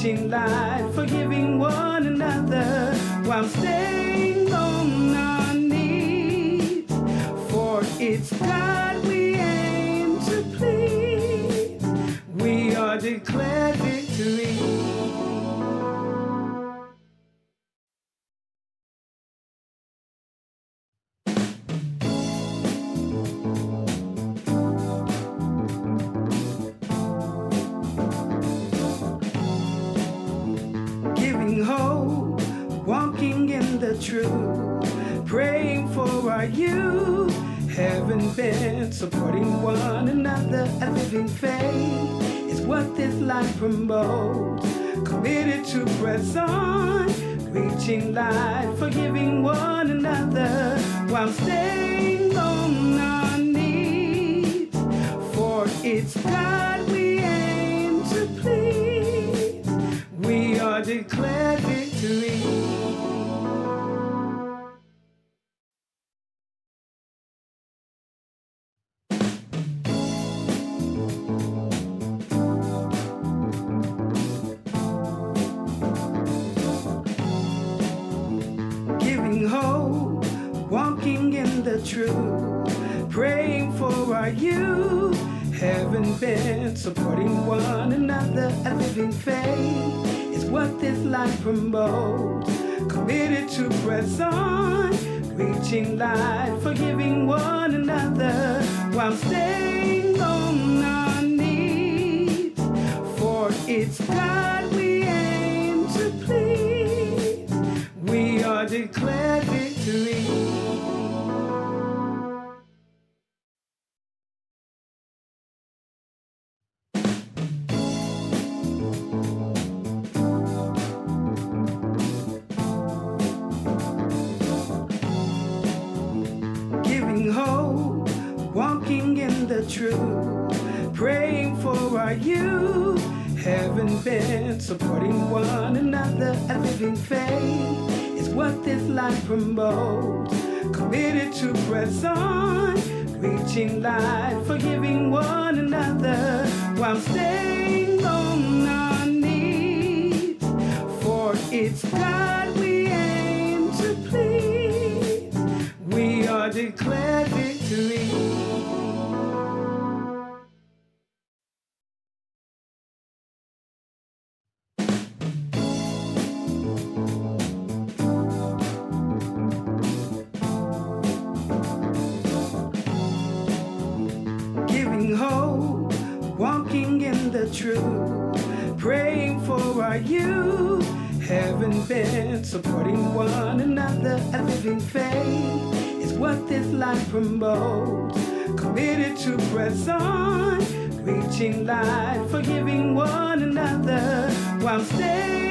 searching light, forgiving. the truth, praying for our youth. Haven't been supporting one another. A living faith is what this life promotes. Committed to press on, reaching life, forgiving one another while staying on our knees. For it's God. committed to present, reaching life, forgiving one another while staying.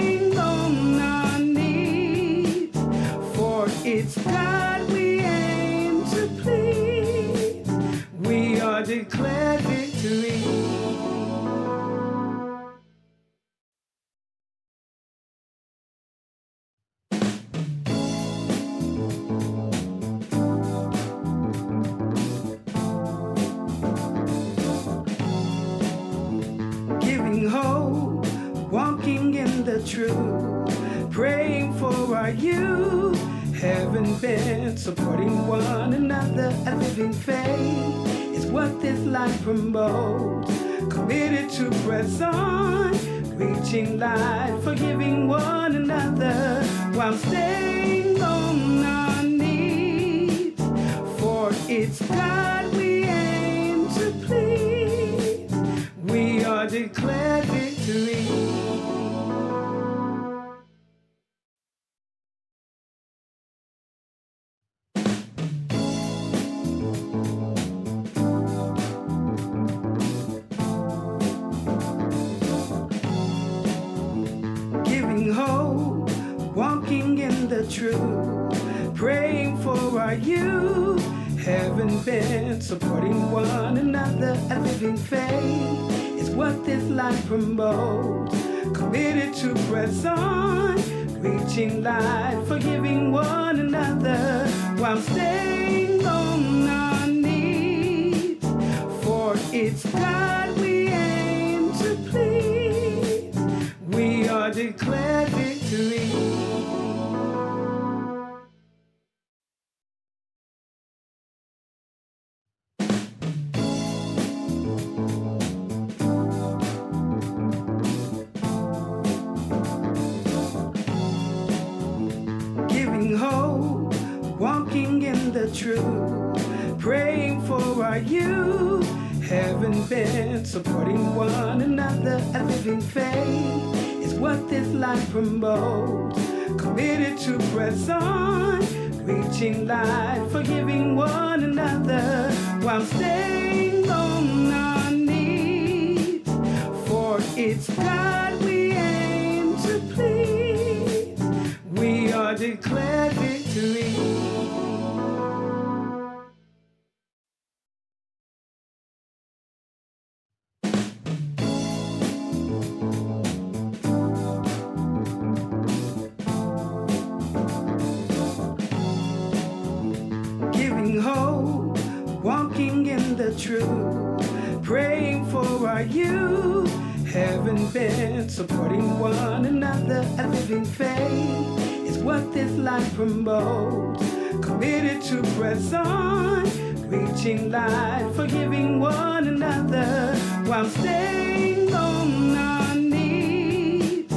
supporting one another, a living faith is what this life promotes. Committed to press on, reaching life forgiving one another while staying on our knees.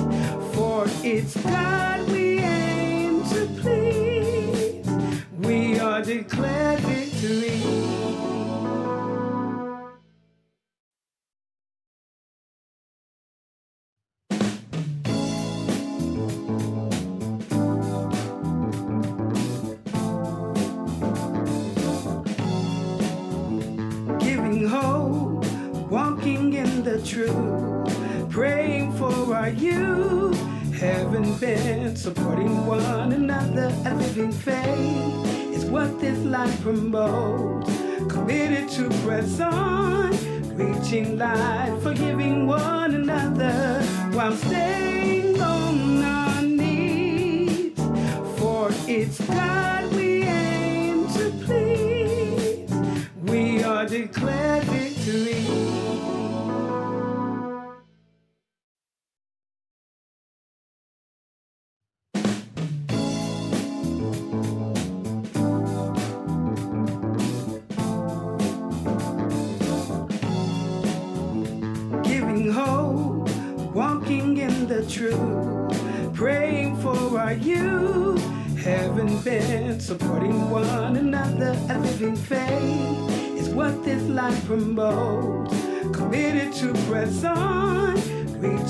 For it's God we aim to please. We are declared victory. promote, committed to press on, reaching light, forgiving one another while staying.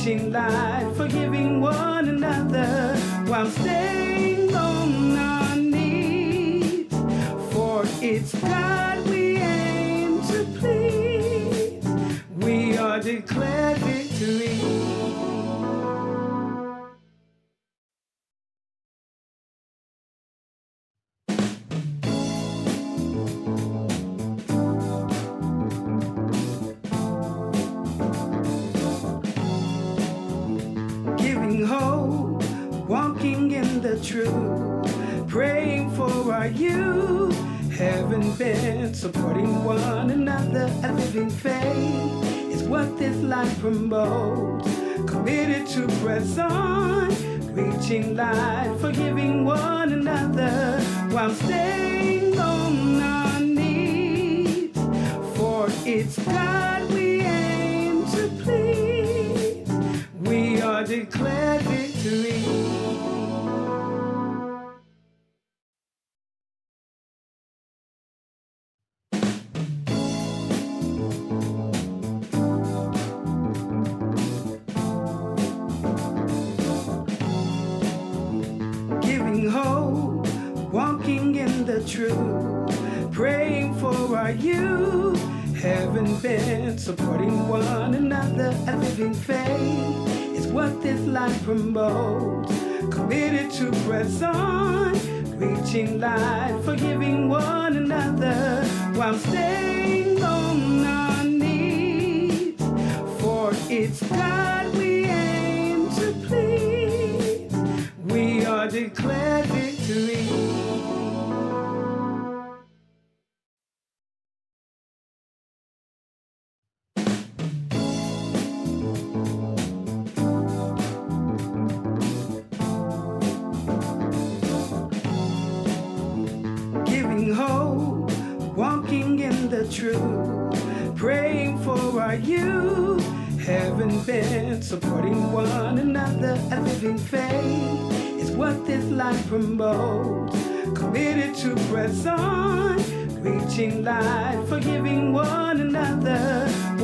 catching light, forgiving one another while I'm standing.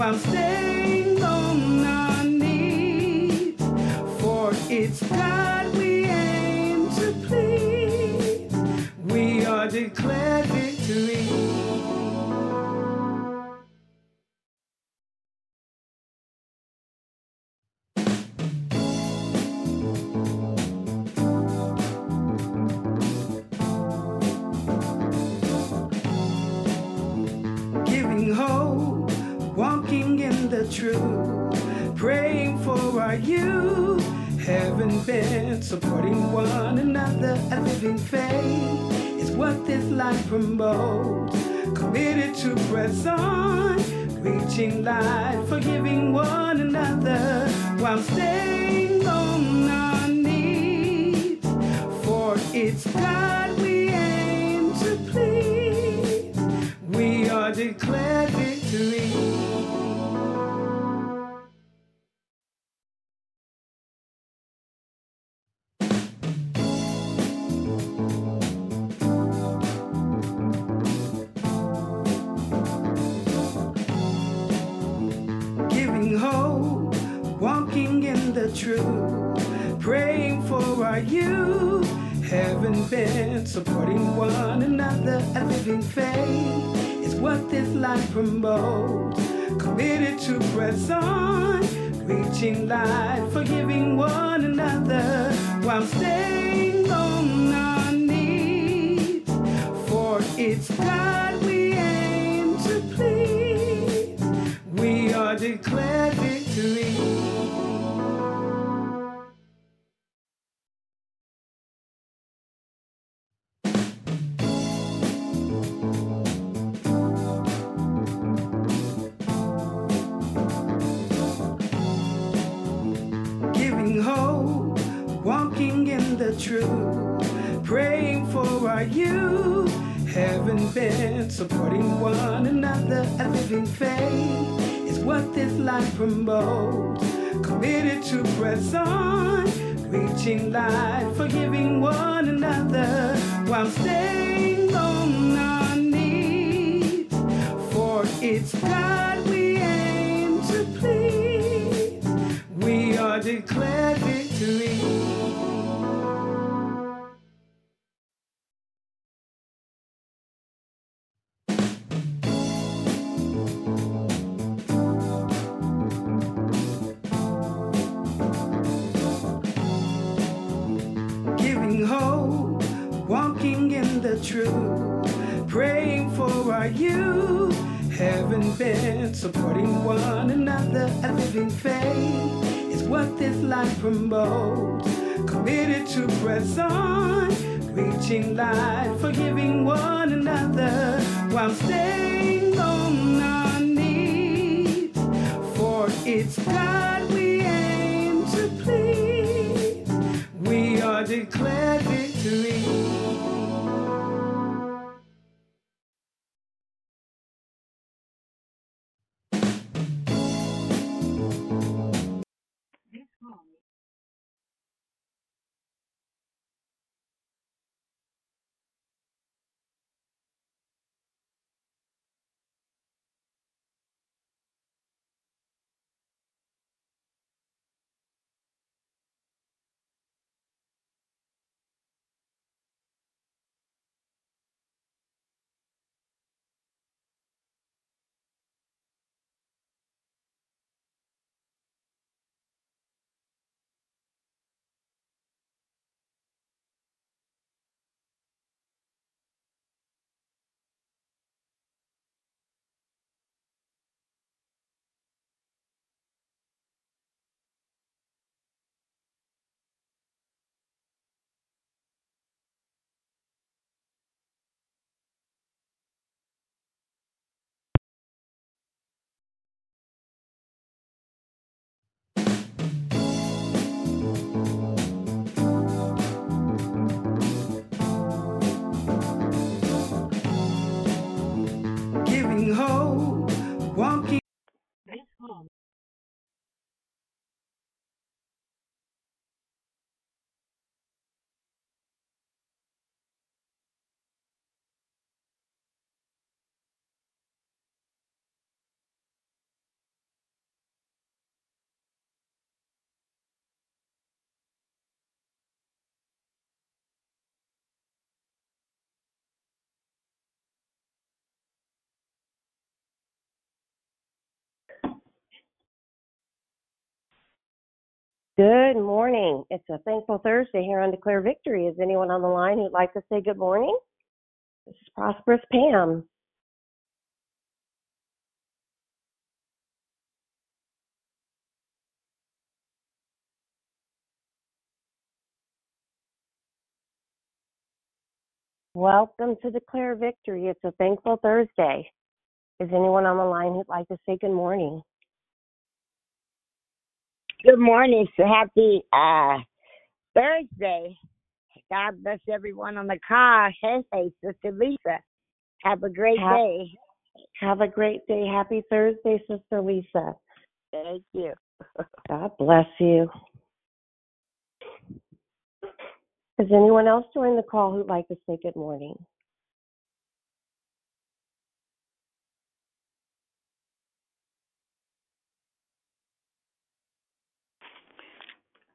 I'm staying. Committed to press on, reaching life, forgiving one another while staying. Good morning. It's a thankful Thursday here on Declare Victory. Is anyone on the line who'd like to say good morning? This is Prosperous Pam. Welcome to Declare Victory. It's a thankful Thursday. Is anyone on the line who'd like to say good morning? Good morning. So happy uh, Thursday. God bless everyone on the call. Hey, hey, Sister Lisa. Have a great Have- day. Have a great day. Happy Thursday, Sister Lisa. Thank you. God bless you. Is anyone else join the call who'd like to say good morning?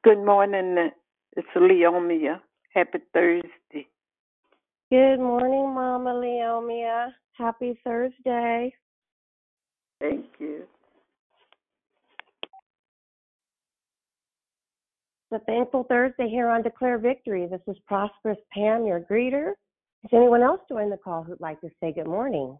Good morning. It's Leomia. Happy Thursday. Good morning, Mama Leomia. Happy Thursday. Thank you. It's a thankful Thursday here on Declare Victory. This is Prosperous Pam, your greeter. Is anyone else join the call who'd like to say good morning?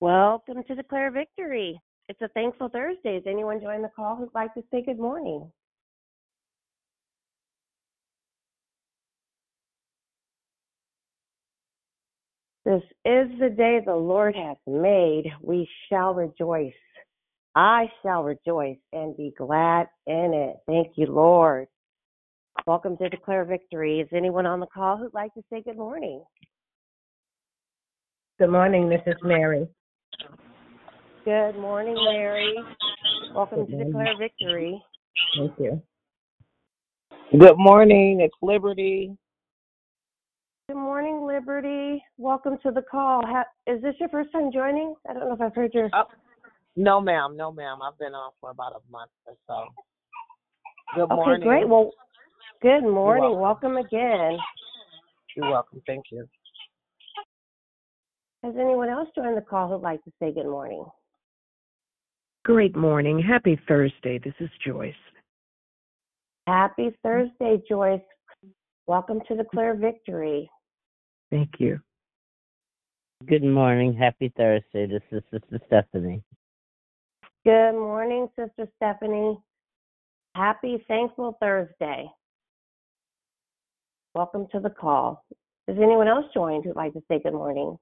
Welcome to Declare Victory. It's a thankful Thursday. Is anyone join the call who'd like to say good morning? This is the day the Lord hath made. We shall rejoice. I shall rejoice and be glad in it. Thank you, Lord. Welcome to Declare Victory. Is anyone on the call who'd like to say good morning? Good morning, this is Mary. Good morning, Mary. Welcome Good to morning. Declare Victory. Thank you. Good morning, it's Liberty. Good morning, Liberty. Welcome to the call. Ha- is this your first time joining? I don't know if I've heard your. Oh, no, ma'am, no, ma'am. I've been on for about a month or so. Good okay, morning. great. Well, good morning. welcome. Welcome again. You're welcome. Thank you. Has anyone else joined the call who'd like to say good morning? Great morning. Happy Thursday. This is Joyce. Happy Thursday, Joyce. Welcome to Declare Victory. Thank you. Good morning. Happy Thursday. This is Sister Stephanie. Good morning, Sister Stephanie. Happy Thankful Thursday. Welcome to the call. Is anyone else joined who'd like to say good morning?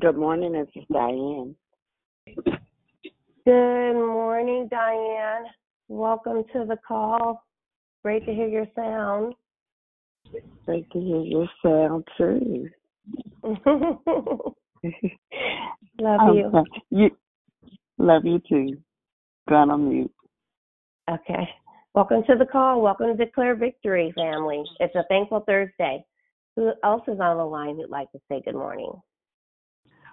Good morning, this is Diane. Good morning, Diane. Welcome to the call. Great to hear your sound. Great to hear your sound too. Love Um, you. you. Love you too. Gone on mute. Okay. Welcome to the call. Welcome to Declare Victory, family. It's a thankful Thursday. Who else is on the line who'd like to say good morning?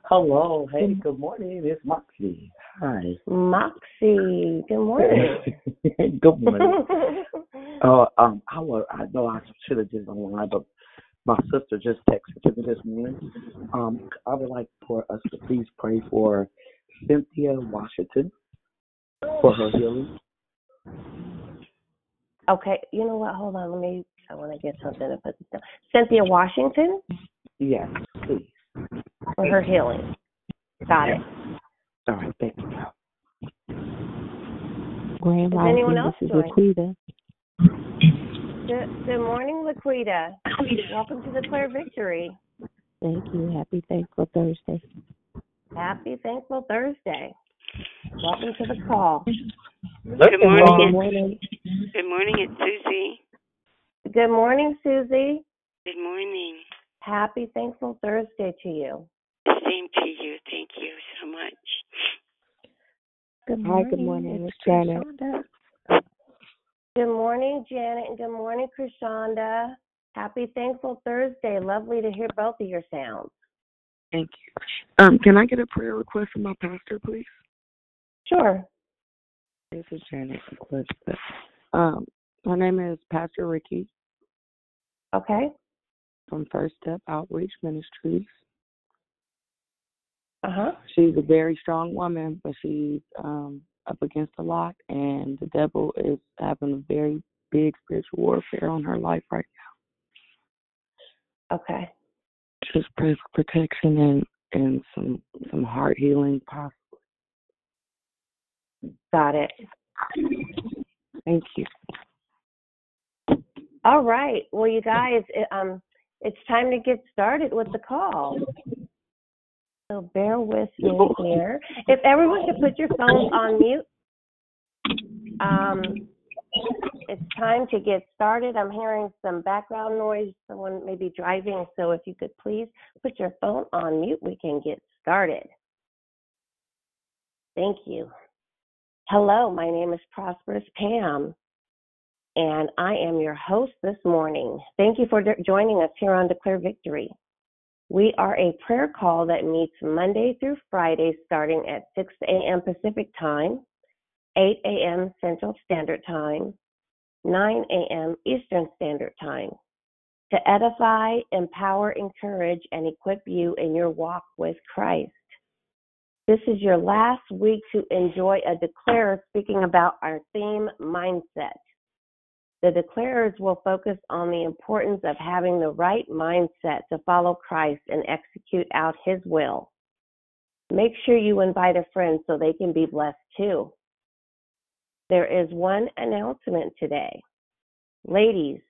Hello, hey, good morning. It's Moxie. Hi. Moxie. Good morning. good morning. Uh, um, I was, I know I should have just online, but my sister just texted me this morning. Um, I would like for us to please pray for Cynthia Washington for her healing. okay. You know what? Hold on. Let me. I want to get something to put this down. Cynthia Washington Yes, please. For her healing. Got it. All right, thank you. Grand Is anyone Rising, else This is joining? Laquita. Good, good morning, Laquita. Welcome to Declare Victory. Thank you. Happy Thankful Thursday. Happy Thankful Thursday. Welcome to the call. Good morning. Good morning. morning. Good morning. It's Susie. Good morning, Susie. Good morning. Happy Thankful Thursday to you. Same to you. Thank you so much. Good Hi, morning. good morning. It's It's Janet. Krishanda. Good morning, Janet, and good morning, Krishanda. Happy Thankful Thursday. Lovely to hear both of your sounds. Thank you. Um, can I get a prayer request from my pastor, please? Sure. This is Janet. Elizabeth. Um, her name is Pastor Ricky Okay. From First Step Outreach Ministries. Uh huh. She's a very strong woman, but she's um up against a lot, and the devil is having a very big spiritual warfare on her life right now. Okay. Just pray for protection and and some some heart healing possible. Got it. Thank you. All right. Well, you guys, it, um, it's time to get started with the call. So bear with me here. If everyone could put your phones on mute. Um, it's time to get started. I'm hearing some background noise. Someone may be driving. So if you could please put your phone on mute, we can get started. Thank you. Hello, my name is Prosperous Pam, and I am your host this morning. Thank you for joining us here on Declare Victory. We are a prayer call that meets Monday through Friday starting at 6 a.m. Pacific Time, 8 a.m. Central Standard Time, 9 a.m. Eastern Standard Time to edify, empower, encourage, and equip you in your walk with Christ. This is your last week to enjoy a declarer speaking about our theme mindset. The declarers will focus on the importance of having the right mindset to follow Christ and execute out his will. Make sure you invite a friend so they can be blessed too. There is one announcement today. Ladies,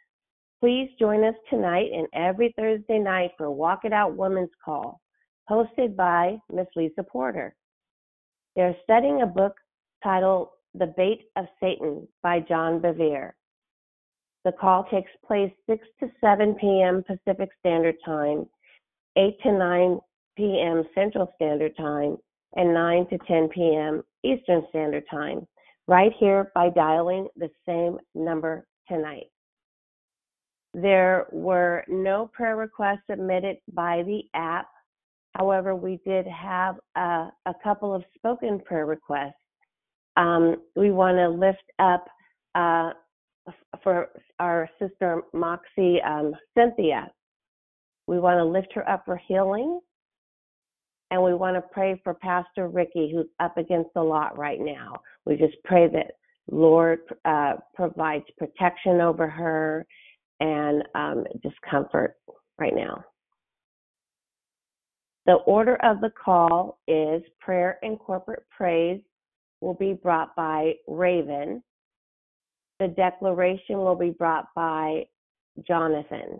please join us tonight and every Thursday night for Walk It Out Women's Call, hosted by Miss Lisa Porter. They're studying a book titled The Bait of Satan by John Bevere. The call takes place 6 to 7 p.m. Pacific Standard Time, 8 to 9 p.m. Central Standard Time, and 9 to 10 p.m. Eastern Standard Time, right here by dialing the same number tonight. There were no prayer requests submitted by the app. However, we did have a, a couple of spoken prayer requests. Um, we want to lift up uh, for our sister Moxie um, Cynthia. We want to lift her up for healing. And we want to pray for Pastor Ricky, who's up against a lot right now. We just pray that Lord uh, provides protection over her and um, just comfort right now. The order of the call is prayer and corporate praise will be brought by Raven. The declaration will be brought by Jonathan.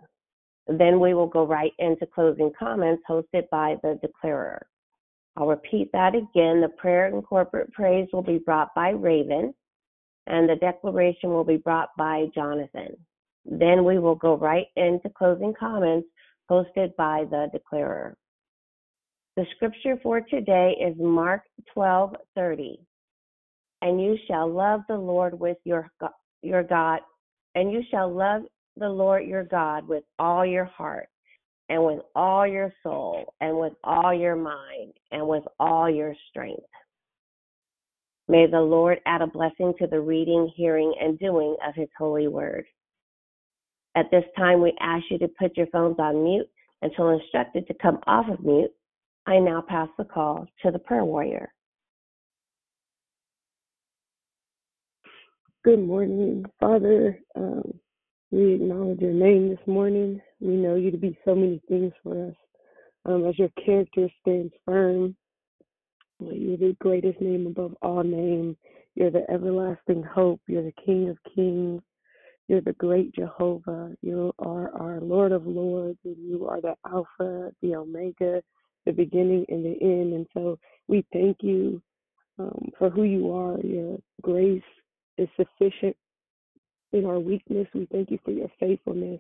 Then we will go right into closing comments hosted by the declarer. I'll repeat that again. The prayer and corporate praise will be brought by Raven, and the declaration will be brought by Jonathan. Then we will go right into closing comments hosted by the declarer. The scripture for today is Mark 12:30. And you shall love the Lord with your your God, and you shall love the Lord your God with all your heart and with all your soul and with all your mind and with all your strength. May the Lord add a blessing to the reading, hearing, and doing of his holy word. At this time, we ask you to put your phones on mute until instructed to come off of mute. I now pass the call to the prayer warrior. Good morning, Father. Um, we acknowledge your name this morning. We know you to be so many things for us. Um, as your character stands firm, you're the greatest name above all names. You're the everlasting hope. You're the King of kings. You're the great Jehovah. You are our Lord of lords, and you are the Alpha, the Omega, the beginning and the end. And so we thank you um, for who you are. Your grace is sufficient in our weakness. We thank you for your faithfulness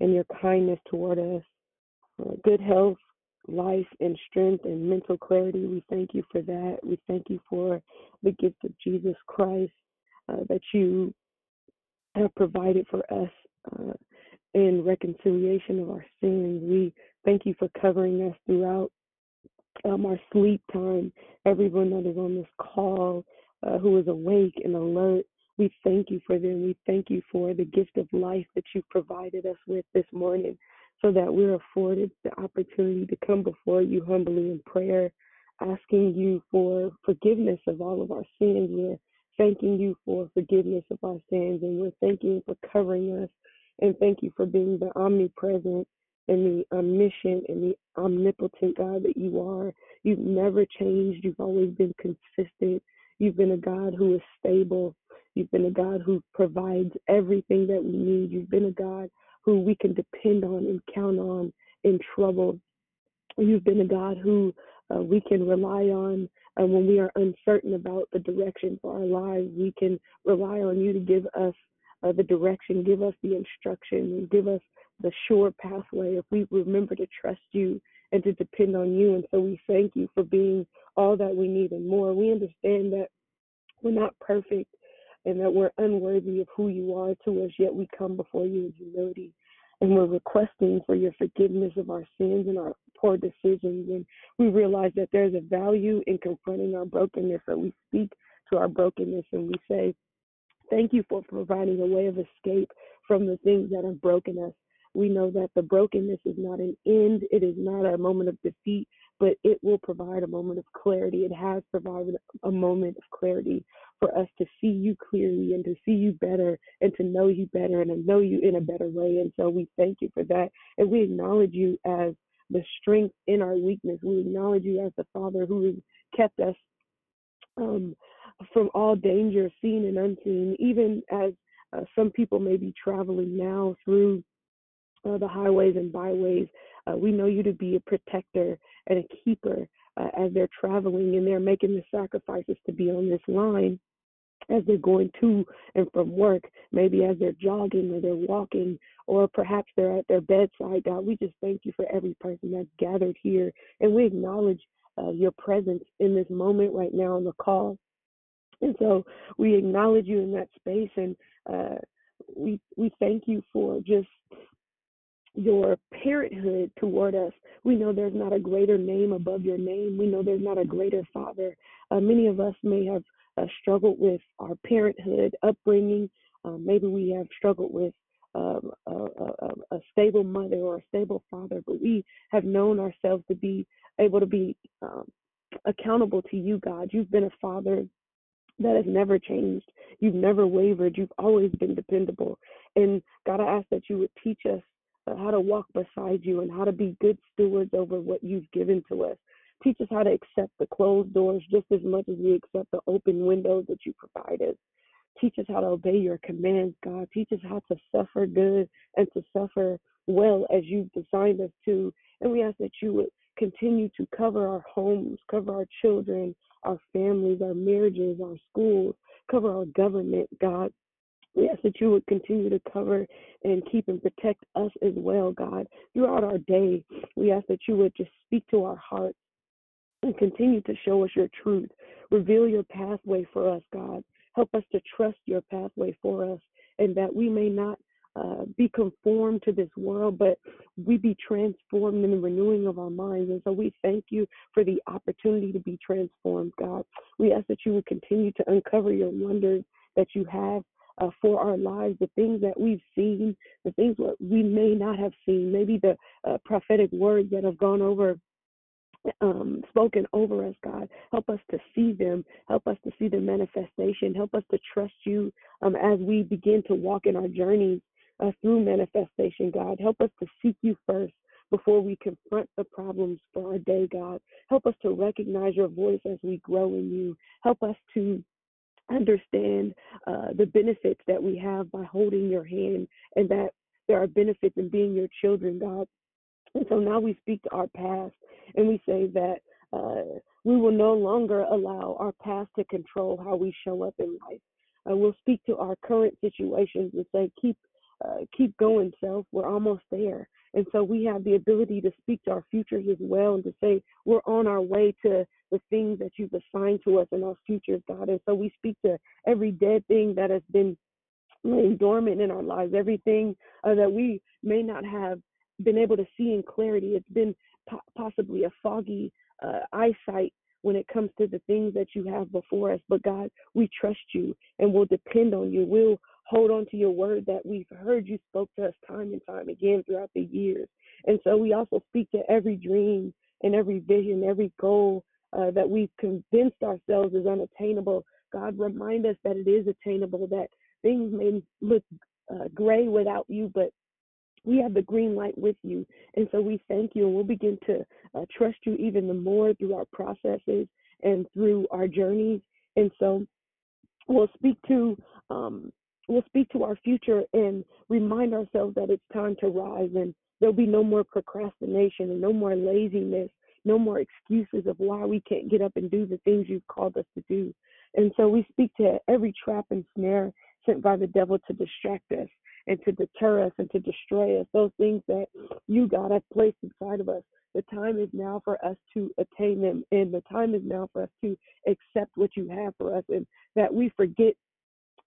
and your kindness toward us. Uh, good health, life, and strength, and mental clarity. We thank you for that. We thank you for the gift of Jesus Christ uh, that you have provided for us uh, in reconciliation of our sins. We thank you for covering us throughout um, our sleep time, everyone that is on this call uh, who is awake and alert. We thank you for them. We thank you for the gift of life that you've provided us with this morning so that we're afforded the opportunity to come before you humbly in prayer, asking you for forgiveness of all of our sins. We're thanking you for forgiveness of our sins, and we're thanking you for covering us, and thank you for being the omnipresent and the omniscient and the omnipotent God that you are. You've never changed. You've always been consistent. You've been a God who is stable. You've been a God who provides everything that we need. You've been a God who we can depend on and count on in trouble. You've been a God who uh, we can rely on uh, when we are uncertain about the direction for our lives. We can rely on you to give us uh, the direction, give us the instruction, and give us the sure pathway if we remember to trust you and to depend on you. And so we thank you for being all that we need and more. We understand that we're not perfect and that we're unworthy of who you are to us, yet we come before you in humility. And we're requesting for your forgiveness of our sins and our poor decisions. And we realize that there's a value in confronting our brokenness. So we speak to our brokenness and we say, Thank you for providing a way of escape from the things that have broken us. We know that the brokenness is not an end, it is not a moment of defeat, but it will provide a moment of clarity. It has provided a moment of clarity for us to see you clearly and to see you better and to know you better and to know you in a better way. And so we thank you for that. And we acknowledge you as the strength in our weakness. We acknowledge you as the Father who has kept us um, from all danger, seen and unseen, even as uh, some people may be traveling now through uh, the highways and byways. Uh, we know you to be a protector and a keeper uh, as they're traveling and they're making the sacrifices to be on this line as they're going to and from work, maybe as they're jogging or they're walking, or perhaps they're at their bedside. God, we just thank you for every person that's gathered here. And we acknowledge uh, your presence in this moment right now on the call. And so we acknowledge you in that space and uh, we we thank you for just your parenthood toward us. We know there's not a greater name above your name. We know there's not a greater father. Uh, many of us may have uh, struggled with our parenthood, upbringing, Um, maybe we have struggled with um, a, a, a stable mother or a stable father, but we have known ourselves to be able to be um, accountable to you, God. You've been a father that has never changed. You've never wavered. You've always been dependable. And God, I ask that you would teach us uh, how to walk beside you and how to be good stewards over what you've given to us. Teach us how to accept the closed doors just as much as we accept the open windows that you provide us. Teach us how to obey your commands, God. Teach us how to suffer good and to suffer well as you've designed us to. And we ask that you would continue to cover our homes, cover our children, our families, our marriages, our schools, cover our government, God. We ask that you would continue to cover and keep and protect us as well, God, throughout our day. We ask that you would just speak to our hearts and continue to show us your truth. Reveal your pathway for us, God. Help us to trust your pathway for us and that we may not uh, be conformed to this world, but we be transformed in the renewing of our minds. And so we thank you for the opportunity to be transformed, God. We ask that you will continue to uncover your wonders that you have uh, for our lives, the things that we've seen, the things that we may not have seen, maybe the uh, prophetic words that have gone over um, spoken over us, God. Help us to see them. Help us to see the manifestation. Help us to trust you um, as we begin to walk in our journeys uh, through manifestation, God. Help us to seek you first before we confront the problems for our day, God. Help us to recognize your voice as we grow in you. Help us to understand uh, the benefits that we have by holding your hand and that there are benefits in being your children, God. And so now we speak to our past and we say that uh, we will no longer allow our past to control how we show up in life. Uh, we'll speak to our current situations and say, keep uh, keep going, self. We're almost there. And so we have the ability to speak to our futures as well and to say we're on our way to the things that you've assigned to us in our futures, God. And so we speak to every dead thing that has been laying dormant in our lives, everything uh, that we may not have been able to see in clarity. It's been po- possibly a foggy uh, eyesight when it comes to the things that you have before us. But God, we trust you and we'll depend on you. We'll hold on to your word that we've heard you spoke to us time and time again throughout the years. And so we also speak to every dream and every vision, every goal uh, that we've convinced ourselves is unattainable. God, remind us that it is attainable, that things may look uh, gray without you, but we have the green light with you. And so we thank you and we'll begin to uh, trust you even the more through our processes and through our journeys. And so we'll speak to um, we'll speak to our future and remind ourselves that it's time to rise and there'll be no more procrastination and no more laziness, no more excuses of why we can't get up and do the things you've called us to do. And so we speak to every trap and snare sent by the devil to distract us and to deter us and to destroy us, those things that you, God, have placed inside of us. The time is now for us to attain them, and the time is now for us to accept what you have for us, and that we forget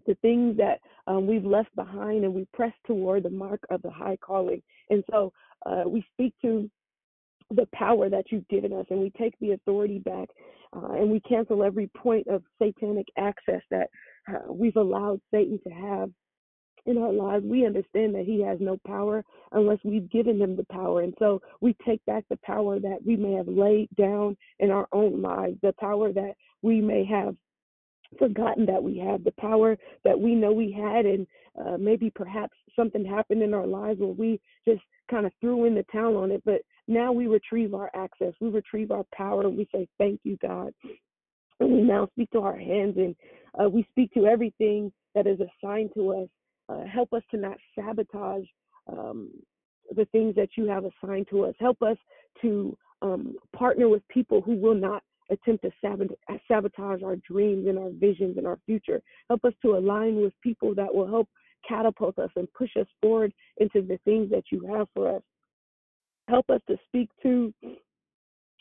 the things that um, we've left behind and we press toward the mark of the high calling. And so uh, we speak to the power that you've given us and we take the authority back uh, and we cancel every point of satanic access that uh, we've allowed Satan to have in our lives, we understand that he has no power unless we've given him the power. And so we take back the power that we may have laid down in our own lives, the power that we may have forgotten that we have, the power that we know we had, and uh, maybe perhaps something happened in our lives where we just kind of threw in the towel on it. But now we retrieve our access, we retrieve our power, and we say, Thank you, God. And we now speak to our hands and uh, we speak to everything that is assigned to us uh, help us to not sabotage um, the things that you have assigned to us. Help us to um, partner with people who will not attempt to sabotage our dreams and our visions and our future. Help us to align with people that will help catapult us and push us forward into the things that you have for us. Help us to speak to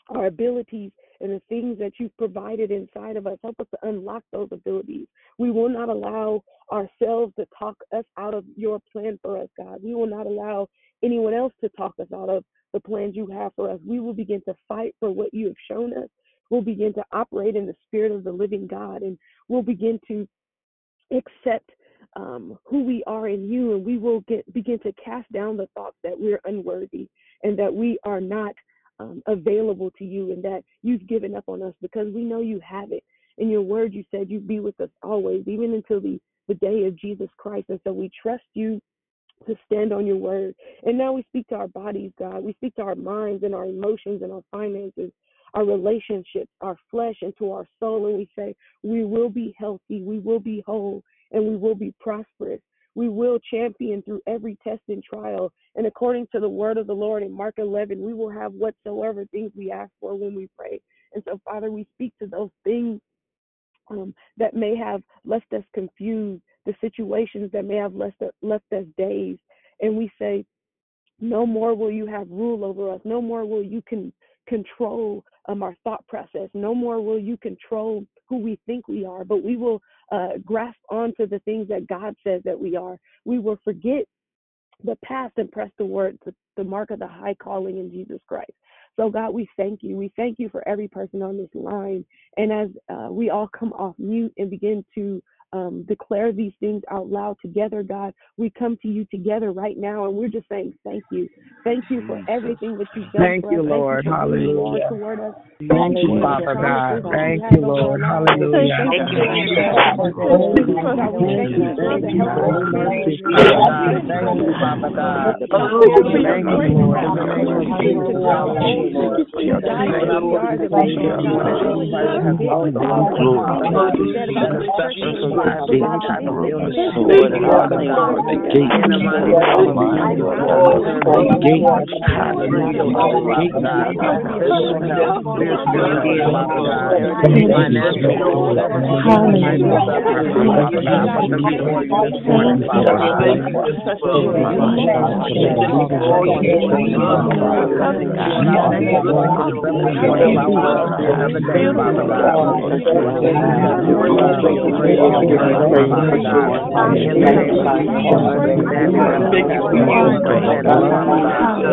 our abilities and the things that you've provided inside of us. Help us to unlock those abilities. We will not allow ourselves to talk us out of your plan for us, God. We will not allow anyone else to talk us out of the plans you have for us. We will begin to fight for what you have shown us. We'll begin to operate in the spirit of the living God and we'll begin to accept um, who we are in you, and we will get begin to cast down the thoughts that we're unworthy and that we are not um, available to you, and that you've given up on us because we know you have it. In your word, you said you'd be with us always, even until the the day of Jesus Christ, and so we trust you to stand on your word. And now we speak to our bodies, God. We speak to our minds and our emotions and our finances, our relationships, our flesh, and to our soul. And we say, we will be healthy, we will be whole, and we will be prosperous. We will champion through every test and trial. And according to the word of the Lord in Mark 11, we will have whatsoever things we ask for when we pray. And so, Father, we speak to those things um, that may have left us confused, the situations that may have left, left us dazed. And we say, no more will you have rule over us. No more will you can control um, our thought process. No more will you control who we think we are, but we will uh, grasp onto the things that God says that we are. We will forget the past and press the word, the, the mark of the high calling in Jesus Christ. So, God, we thank you. We thank you for every person on this line. And as uh, we all come off mute and begin to um, declare these things out loud together, God. We come to you together right now, and we're just saying thank you. Thank you for everything that you've done Thank for you, us. Lord. Thank you for being Lord Hallelujah. toward us. Thank you, Father God. Thank you, Lord. Hallelujah. Thank you for God. Thank you for the help of the Spirit. Father God. Thank you, Father God. Thank you, Lord. In the name of Jesus. Hallelujah. You died for we are the people of God. Everybody has lost all that is suffering from diabetes, type of illness, Lord. Hallelujah. In the mighty name of Jesus. Hallelujah. Father God. Physical health, spiritual health, Father God. Financial health, whatever might be suffering from, Father God. We come before you this morning, Father God. Another day, Father God. Your love, your grace, your mercy, Father God. In the name of Jesus, understand that we have you, understand us, Father God. In the mighty name of Jesus, I thank you. I thank you, Father God. I thank you, Father God. I thank you. Praise you, Father. In the mighty name of Jesus, Father God, I thank you. I thank you for your faithfulness, Father God. I thank you for all knowing, Father God. Hallelujah. Thank you,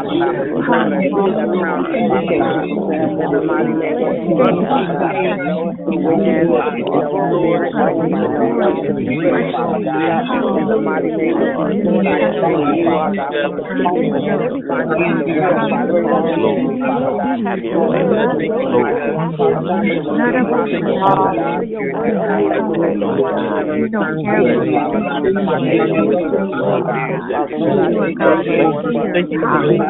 thank you, thank you to you.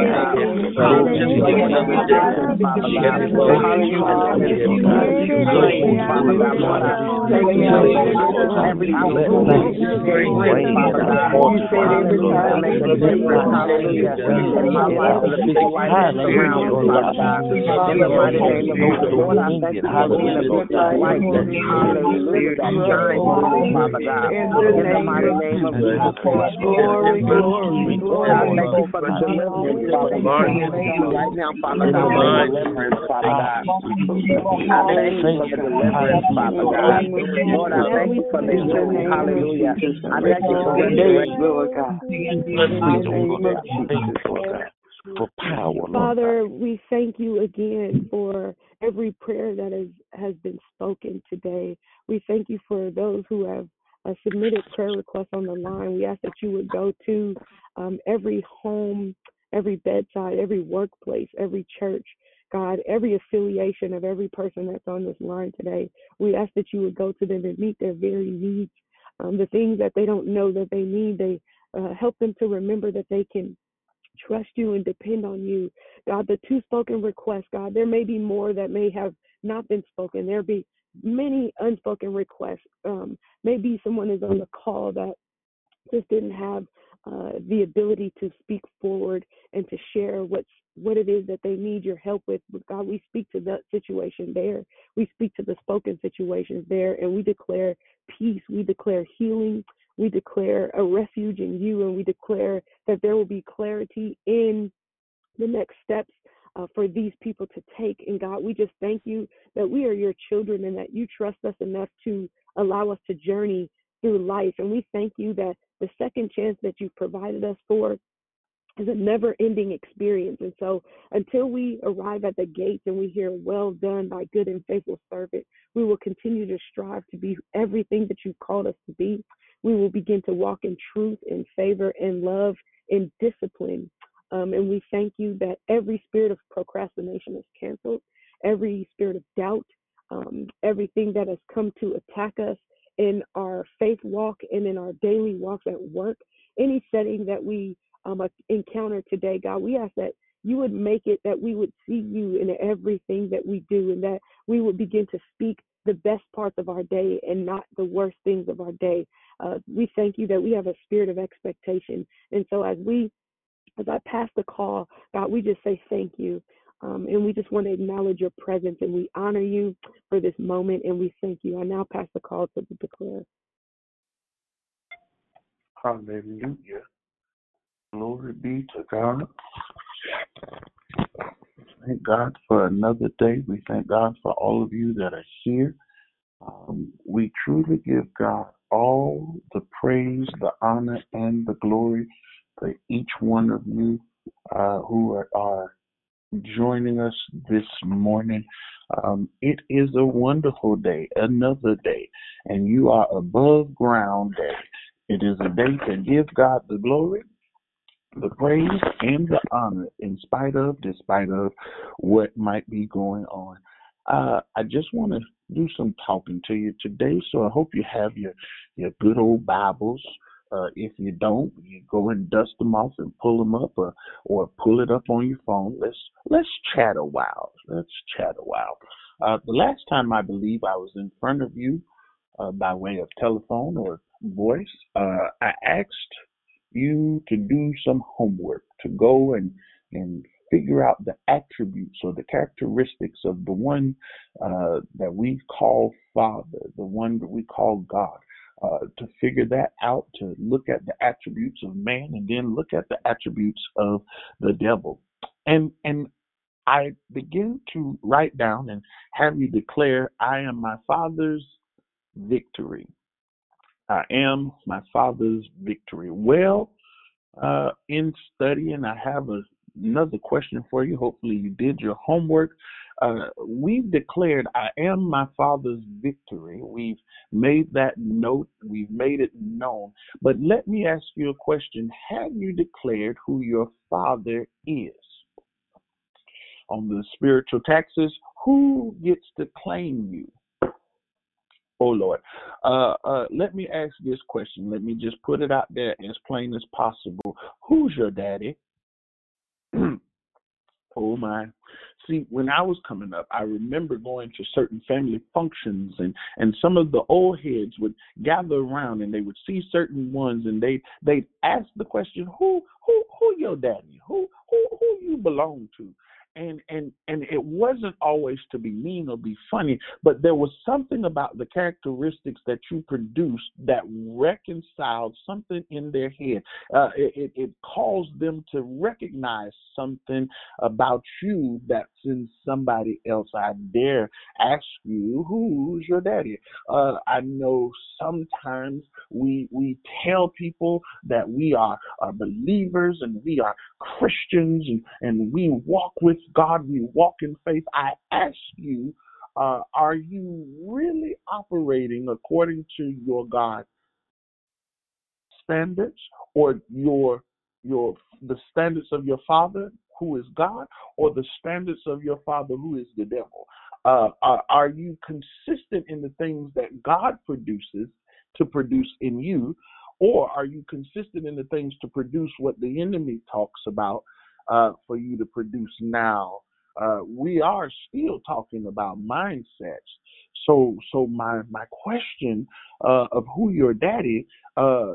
I thank you. I honor you, Father God. In the name of Jesus, hallelujah. Lord, I thank you, Lord. I thank you. I thank you for the opportunity to pray, drink, Father God. But I thank you, Father God. I thank you, Father God. Just for another day, Father God. Hallelujah. Father God, Lord, I thank you for every opportunity to pray, drink, Father God. Hallelujah. To make a difference, hallelujah. In my life and the people life that surround me, Father God. In the mighty name of Jesus, Lord, I thank you for being a beacon of light. Hallelujah. That shines through me, Father God. In the name of Jesus, Lord. Glory, glory, I thank you for the deliverance, Father God. Right now, Father God, deliverance, Father God. I thank you for the deliverance, Father God. Lord, I thank you for the healing. Hallelujah. I thank you for restoration, Lord God. For power, Father, we thank you again for every prayer that has, has been spoken today. We thank you for those who have uh, submitted prayer requests on the line. We ask that you would go to um, every home, every bedside, every workplace, every church, God, every affiliation of every person that's on this line today. We ask that you would go to them and meet their very needs um, the things that they don't know that they need. They uh, help them to remember that they can trust you and depend on you. God, the two spoken requests, God, there may be more that may have not been spoken. There be many unspoken requests. Um, maybe someone is on the call that just didn't have uh, the ability to speak forward and to share what's what it is that they need your help with. God, we speak to that situation there. We speak to the spoken situations there, and we declare peace. We declare healing. We declare a refuge in you, and we declare that there will be clarity in the next steps uh, for these people to take. And God, we just thank you that we are your children and that you trust us enough to allow us to journey through life. And we thank you that the second chance that you've provided us for is a never ending experience. And so until we arrive at the gates and we hear, well done, thy good and faithful servant, we will continue to strive to be everything that you've called us to be. We will begin to walk in truth, in favor, in love, in discipline. Um, and we thank you that every spirit of procrastination is canceled, every spirit of doubt, um, everything that has come to attack us in our faith walk and in our daily walks at work, any setting that we um, encounter today, God, we ask that you would make it that we would see you in everything that we do and that we would begin to speak the best parts of our day and not the worst things of our day. Uh, we thank you that we have a spirit of expectation. And so as we, as I pass the call, God, we just say thank you. Um, and we just want to acknowledge your presence and we honor you for this moment and we thank you. I now pass the call to the declare. Hallelujah. Glory be to God. Thank God for another day. We thank God for all of you that are here. Um, we truly give God all the praise, the honor, and the glory for each one of you uh, who are, are joining us this morning. Um, it is a wonderful day, another day, and you are above ground day. It is a day to give God the glory, the praise, and the honor in spite of, despite of what might be going on. Uh, I just want to do some talking to you today, so I hope you have your your good old Bibles. Uh, if you don't, you go and dust them off and pull them up, or or pull it up on your phone. Let's let's chat a while. Let's chat a while. Uh, the last time I believe I was in front of you uh, by way of telephone or voice, uh, I asked you to do some homework to go and and figure out the attributes or the characteristics of the one uh, that we call Father, the one that we call God. Uh, to figure that out, to look at the attributes of man, and then look at the attributes of the devil. And and I begin to write down and have you declare, I am my father's victory. I am my father's victory. Well, uh, in studying, I have a, another question for you. Hopefully, you did your homework. Uh, we've declared, I am my father's victory. We've made that note, we've made it known. But let me ask you a question Have you declared who your father is? On the spiritual taxes, who gets to claim you? Oh Lord. Uh, uh, let me ask this question. Let me just put it out there as plain as possible. Who's your daddy? oh my. See, when I was coming up, I remember going to certain family functions and and some of the old heads would gather around and they would see certain ones and they they'd ask the question, Who who who your daddy? Who who who you belong to? And and and it wasn't always to be mean or be funny but there was something about the characteristics that you produced that reconciled something in their head. Uh, it, it caused them to recognize something about you that's in somebody else. I dare ask you who's your daddy? Uh, i know sometimes we we tell people that we are, are believers and we are christians and, and we walk with God, we walk in faith. I ask you, uh, are you really operating according to your God standards or your your the standards of your father who is God or the standards of your father who is the devil? Uh, are, are you consistent in the things that God produces to produce in you, or are you consistent in the things to produce what the enemy talks about uh, for you to produce now? Uh, we are still talking about mindsets. So, so my my question uh, of who your daddy uh,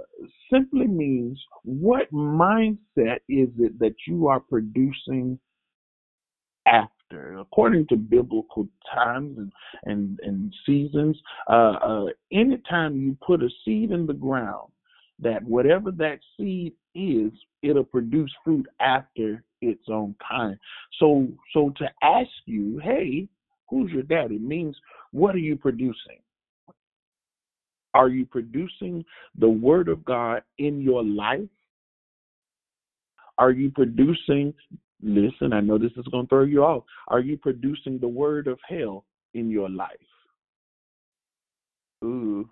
simply means what mindset is it that you are producing after. According to biblical times and, and, and seasons, uh, uh, anytime you put a seed in the ground, that whatever that seed is, it'll produce fruit after its own kind. So, so to ask you, hey, who's your daddy means what are you producing? Are you producing the word of God in your life? Are you producing Listen, I know this is going to throw you off. Are you producing the word of hell in your life? Ooh.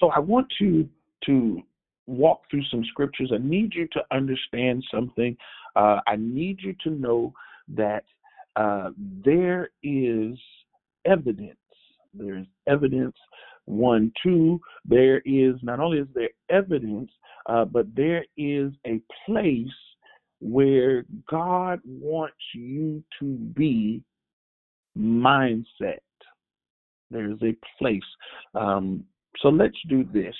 So I want to to walk through some scriptures. I need you to understand something. Uh, I need you to know that uh, there is evidence. There is evidence. One, two. There is not only is there evidence, uh, but there is a place where God wants you to be mindset. There's a place. Um, so let's do this.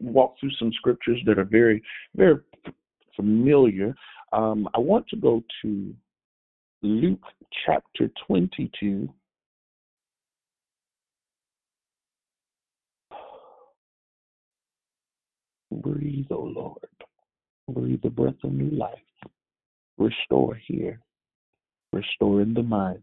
Walk through some scriptures that are very, very familiar. Um, I want to go to Luke chapter 22. Breathe, O oh Lord. Breathe the breath of new life. Restore here. Restore in the mind.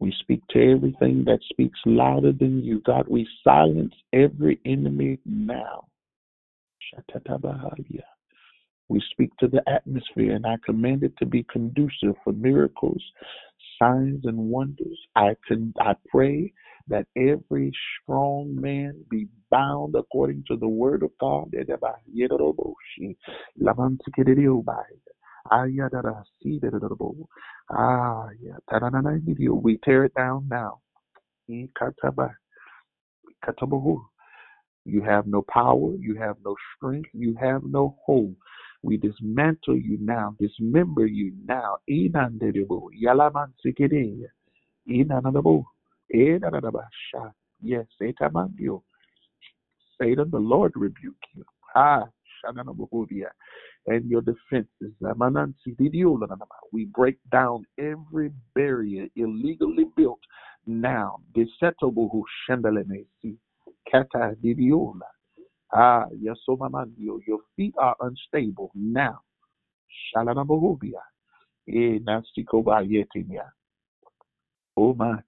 We speak to everything that speaks louder than you. God, we silence every enemy now. We speak to the atmosphere and I command it to be conducive for miracles, signs, and wonders. I can I pray that every strong man be bound according to the word of God. Ah, yeah. We tear it down now. You have no power. You have no strength. You have no hope. We dismantle you now, dismember you now. Inandebo, yalaman sikede, inanabo, inanabasha. Yes, etamandio. Satan, the Lord rebuke you. Ah. And your defenses. We break down every barrier illegally built now. Ah, yes, so mamandio. Your feet are unstable now. Shalanabohubia. Eh, nasikobayetinia. Oh my.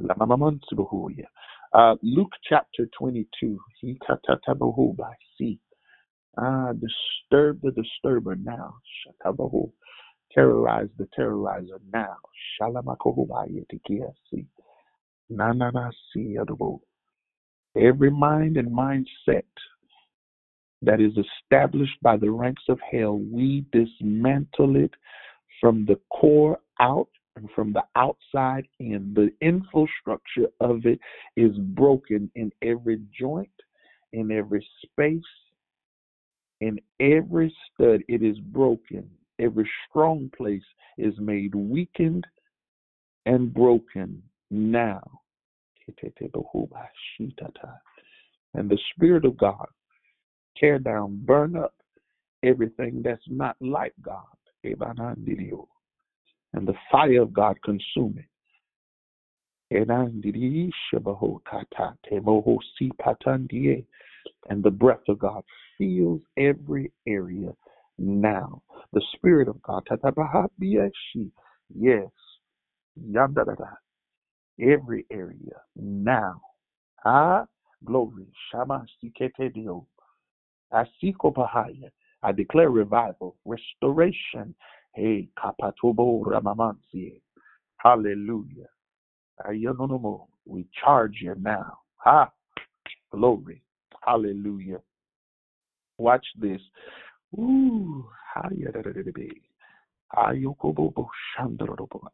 Lamamansibohuya. Uh, Luke chapter 22. He see. Ah, disturb the disturber now. Shatabahu. Terrorize the terrorizer now. Shalamakohubayetikiasi. Nananasi Every mind and mindset that is established by the ranks of hell, we dismantle it from the core out and from the outside in. The infrastructure of it is broken in every joint, in every space, in every stud. It is broken. Every strong place is made weakened and broken now. And the Spirit of God tear down, burn up everything that's not like God. And the fire of God consume it. And the breath of God fills every area now. The Spirit of God, yes, every area now. Ah, glory. Pahaya. I declare revival, restoration. Hey, Kapatobo Ramamansi. Hallelujah. We charge you now. Ah, glory. Hallelujah. Watch this. Ooh,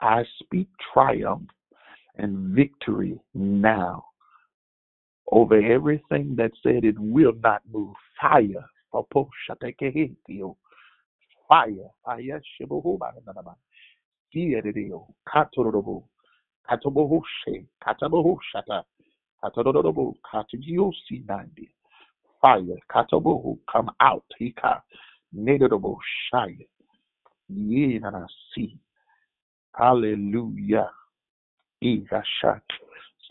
I speak triumph and victory now over everything that said it will not move. Fire. Fire. Fire. Katorobo. Katobohoshe. Katabohoshata. Katorobo. Katagiosi nandi. Fire. Katabohu. Come out. Hika. Nedobo. Shire. Yenanasi. Hallelujah. Igashat.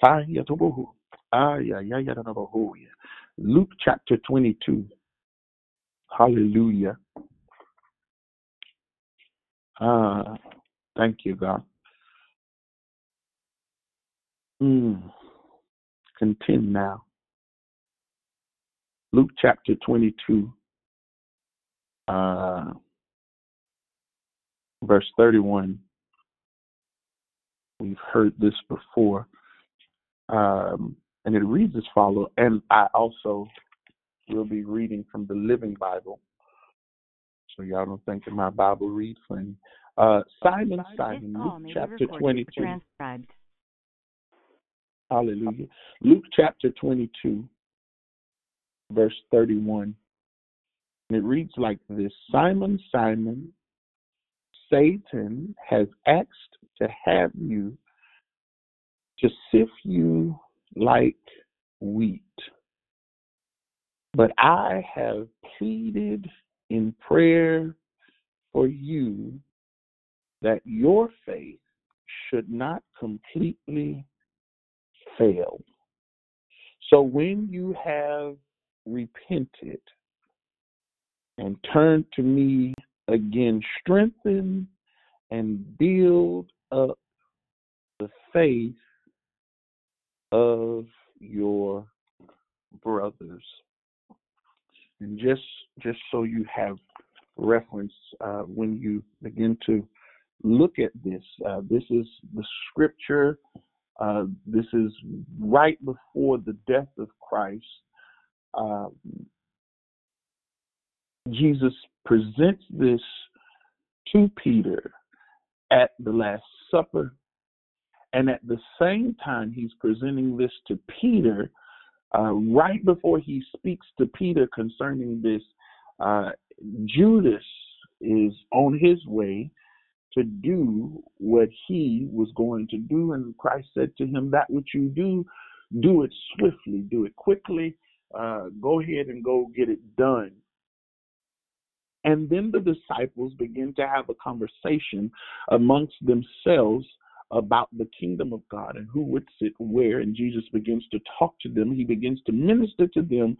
Fire. Tobohu. Ayayayanabahoya. Luke chapter 22. Hallelujah. Ah, thank you, God. Mm. Continue now. Luke chapter 22, uh, verse 31. We've heard this before. Um, and it reads as follows. And I also will be reading from the Living Bible. So y'all don't think that my Bible reads funny. Uh, Simon, Simon, Luke chapter 22. Transcribed. Hallelujah. Luke chapter 22, verse 31. And it reads like this Simon, Simon, Satan has asked to have you to sift you like wheat. But I have pleaded in prayer for you that your faith should not completely fail. So when you have repented and turned to me again, strengthen and build up the faith of your brothers. And just just so you have reference uh, when you begin to look at this, uh, this is the scripture. Uh, this is right before the death of Christ. Uh, Jesus presents this to Peter at the Last Supper. And at the same time, he's presenting this to Peter uh, right before he speaks to Peter concerning this. Uh, Judas is on his way to do what he was going to do. And Christ said to him, That which you do, do it swiftly, do it quickly. Uh, go ahead and go get it done. And then the disciples begin to have a conversation amongst themselves about the kingdom of God and who would sit where. And Jesus begins to talk to them. He begins to minister to them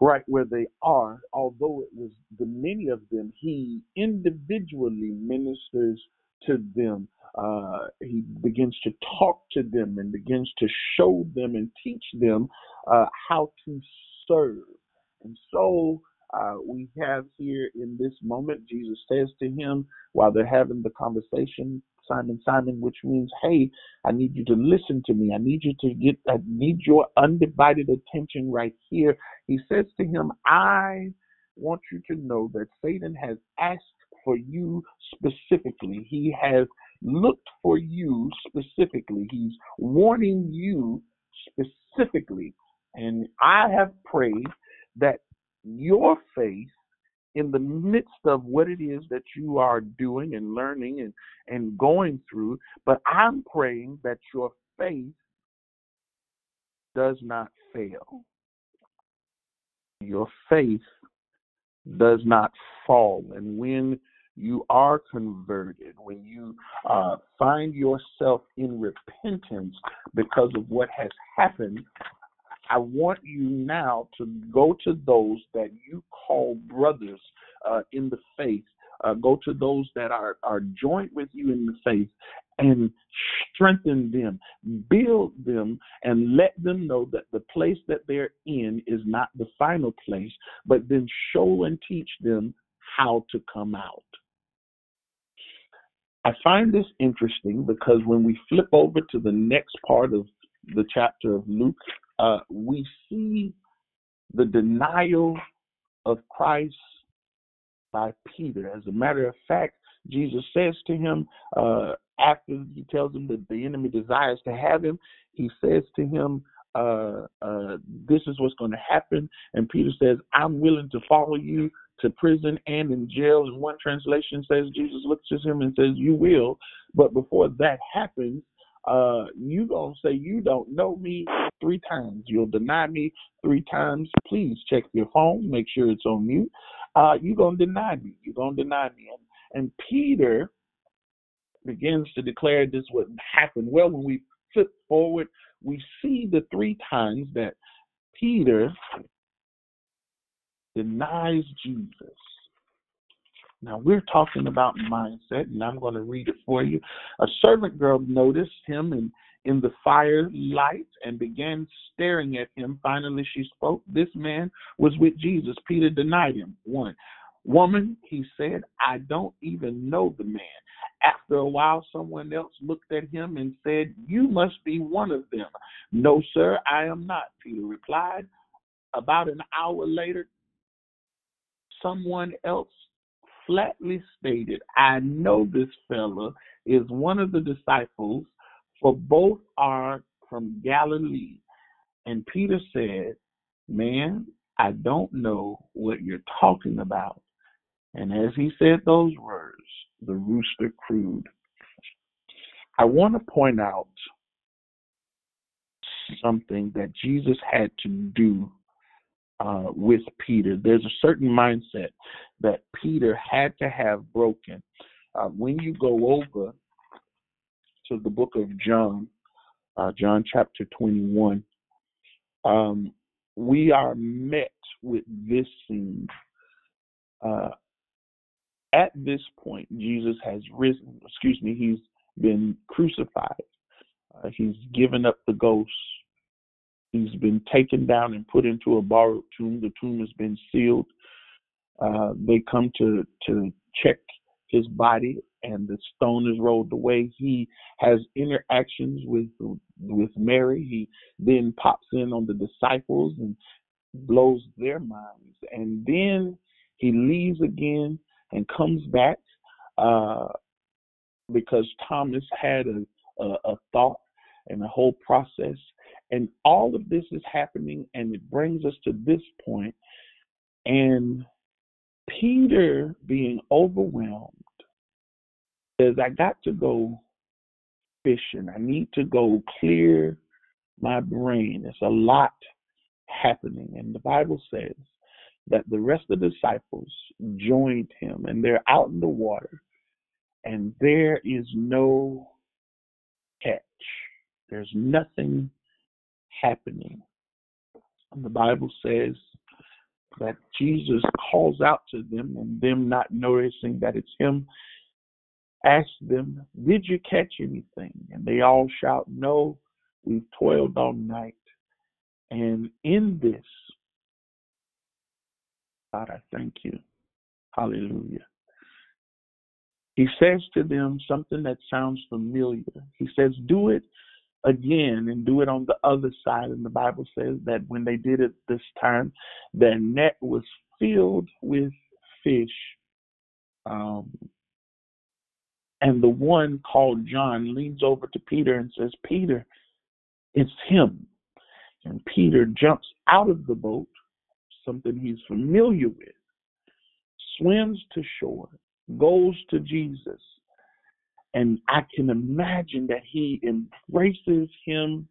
right where they are. Although it was the many of them, he individually ministers to them. Uh, he begins to talk to them and begins to show them and teach them uh, how to serve. And so uh, we have here in this moment, Jesus says to him while they're having the conversation, Simon, Simon, which means, hey, I need you to listen to me. I need you to get, I need your undivided attention right here. He says to him, I want you to know that Satan has asked for you specifically. He has looked for you specifically. He's warning you specifically. And I have prayed that your faith in the midst of what it is that you are doing and learning and, and going through, but I'm praying that your faith does not fail. Your faith does not fall. And when you are converted, when you uh, find yourself in repentance because of what has happened, I want you now to go to those that you call brothers uh, in the faith. Uh, go to those that are, are joint with you in the faith and strengthen them, build them, and let them know that the place that they're in is not the final place, but then show and teach them how to come out. I find this interesting because when we flip over to the next part of the chapter of Luke, uh, we see the denial of Christ by Peter. As a matter of fact, Jesus says to him, uh, after he tells him that the enemy desires to have him, he says to him, uh, uh, This is what's going to happen. And Peter says, I'm willing to follow you to prison and in jail. And one translation says, Jesus looks at him and says, You will. But before that happens, uh, you gonna say you don't know me three times. You'll deny me three times. Please check your phone, make sure it's on mute. Uh, you gonna deny me. You gonna deny me. And, and Peter begins to declare this would happen. Well, when we flip forward, we see the three times that Peter denies Jesus. Now we're talking about mindset, and I'm going to read it for you. A servant girl noticed him in, in the firelight and began staring at him. Finally, she spoke. This man was with Jesus. Peter denied him. One. Woman, he said, I don't even know the man. After a while, someone else looked at him and said, You must be one of them. No, sir, I am not, Peter replied. About an hour later, someone else flatly stated, I know this fella is one of the disciples, for both are from Galilee. And Peter said, Man, I don't know what you're talking about. And as he said those words, the rooster crowed. I want to point out something that Jesus had to do uh, with Peter. There's a certain mindset that Peter had to have broken. Uh, when you go over to the book of John, uh, John chapter 21, um, we are met with this scene. Uh, at this point, Jesus has risen, excuse me, he's been crucified. Uh, he's given up the ghost. He's been taken down and put into a borrowed tomb. The tomb has been sealed. Uh, they come to to check his body, and the stone is rolled away. He has interactions with with Mary. He then pops in on the disciples and blows their minds, and then he leaves again and comes back uh, because Thomas had a, a, a thought and a whole process. And all of this is happening, and it brings us to this point. And Peter, being overwhelmed, says, I got to go fishing. I need to go clear my brain. It's a lot happening. And the Bible says that the rest of the disciples joined him and they're out in the water and there is no catch. There's nothing happening. And the Bible says that Jesus calls out to them and them not noticing that it's him asked them, Did you catch anything? And they all shout, No, we've toiled all night. And in this, God, I thank you. Hallelujah. He says to them something that sounds familiar. He says, Do it again and do it on the other side. And the Bible says that when they did it this time, their net was filled with fish. Um, and the one called John leans over to Peter and says, Peter, it's him. And Peter jumps out of the boat, something he's familiar with, swims to shore, goes to Jesus. And I can imagine that he embraces him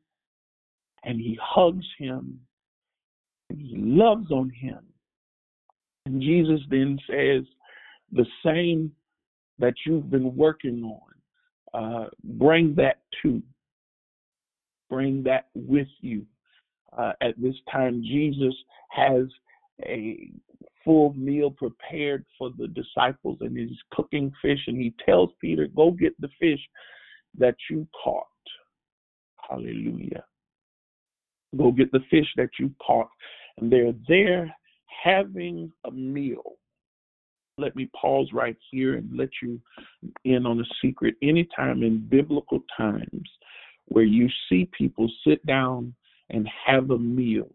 and he hugs him and he loves on him. And Jesus then says, the same that you've been working on, uh, bring that too. Bring that with you. Uh, at this time, Jesus has a full meal prepared for the disciples and he's cooking fish and he tells Peter, Go get the fish that you caught. Hallelujah. Go get the fish that you caught. And they're there having a meal. Let me pause right here and let you in on a secret. Anytime in biblical times where you see people sit down and have a meal,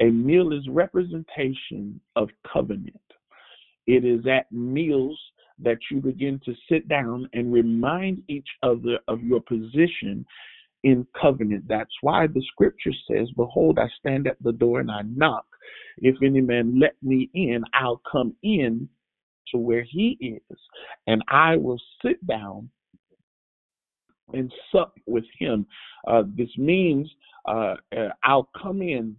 a meal is representation of covenant. It is at meals that you begin to sit down and remind each other of your position in covenant. That's why the scripture says, Behold, I stand at the door and I knock. If any man let me in, I'll come in to where he is, and I will sit down and sup with him. Uh, this means uh, uh, I'll come in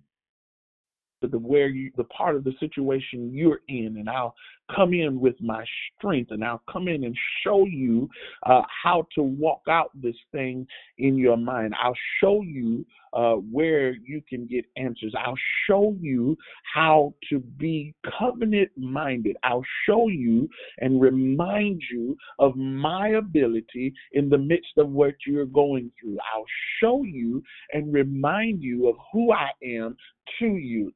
to the where you the part of the situation you're in and I'll come in with my strength and I'll come in and show you uh, how to walk out this thing in your mind. I'll show you uh, where you can get answers. I'll show you how to be covenant minded. I'll show you and remind you of my ability in the midst of what you're going through. I'll show you and remind you of who I am to you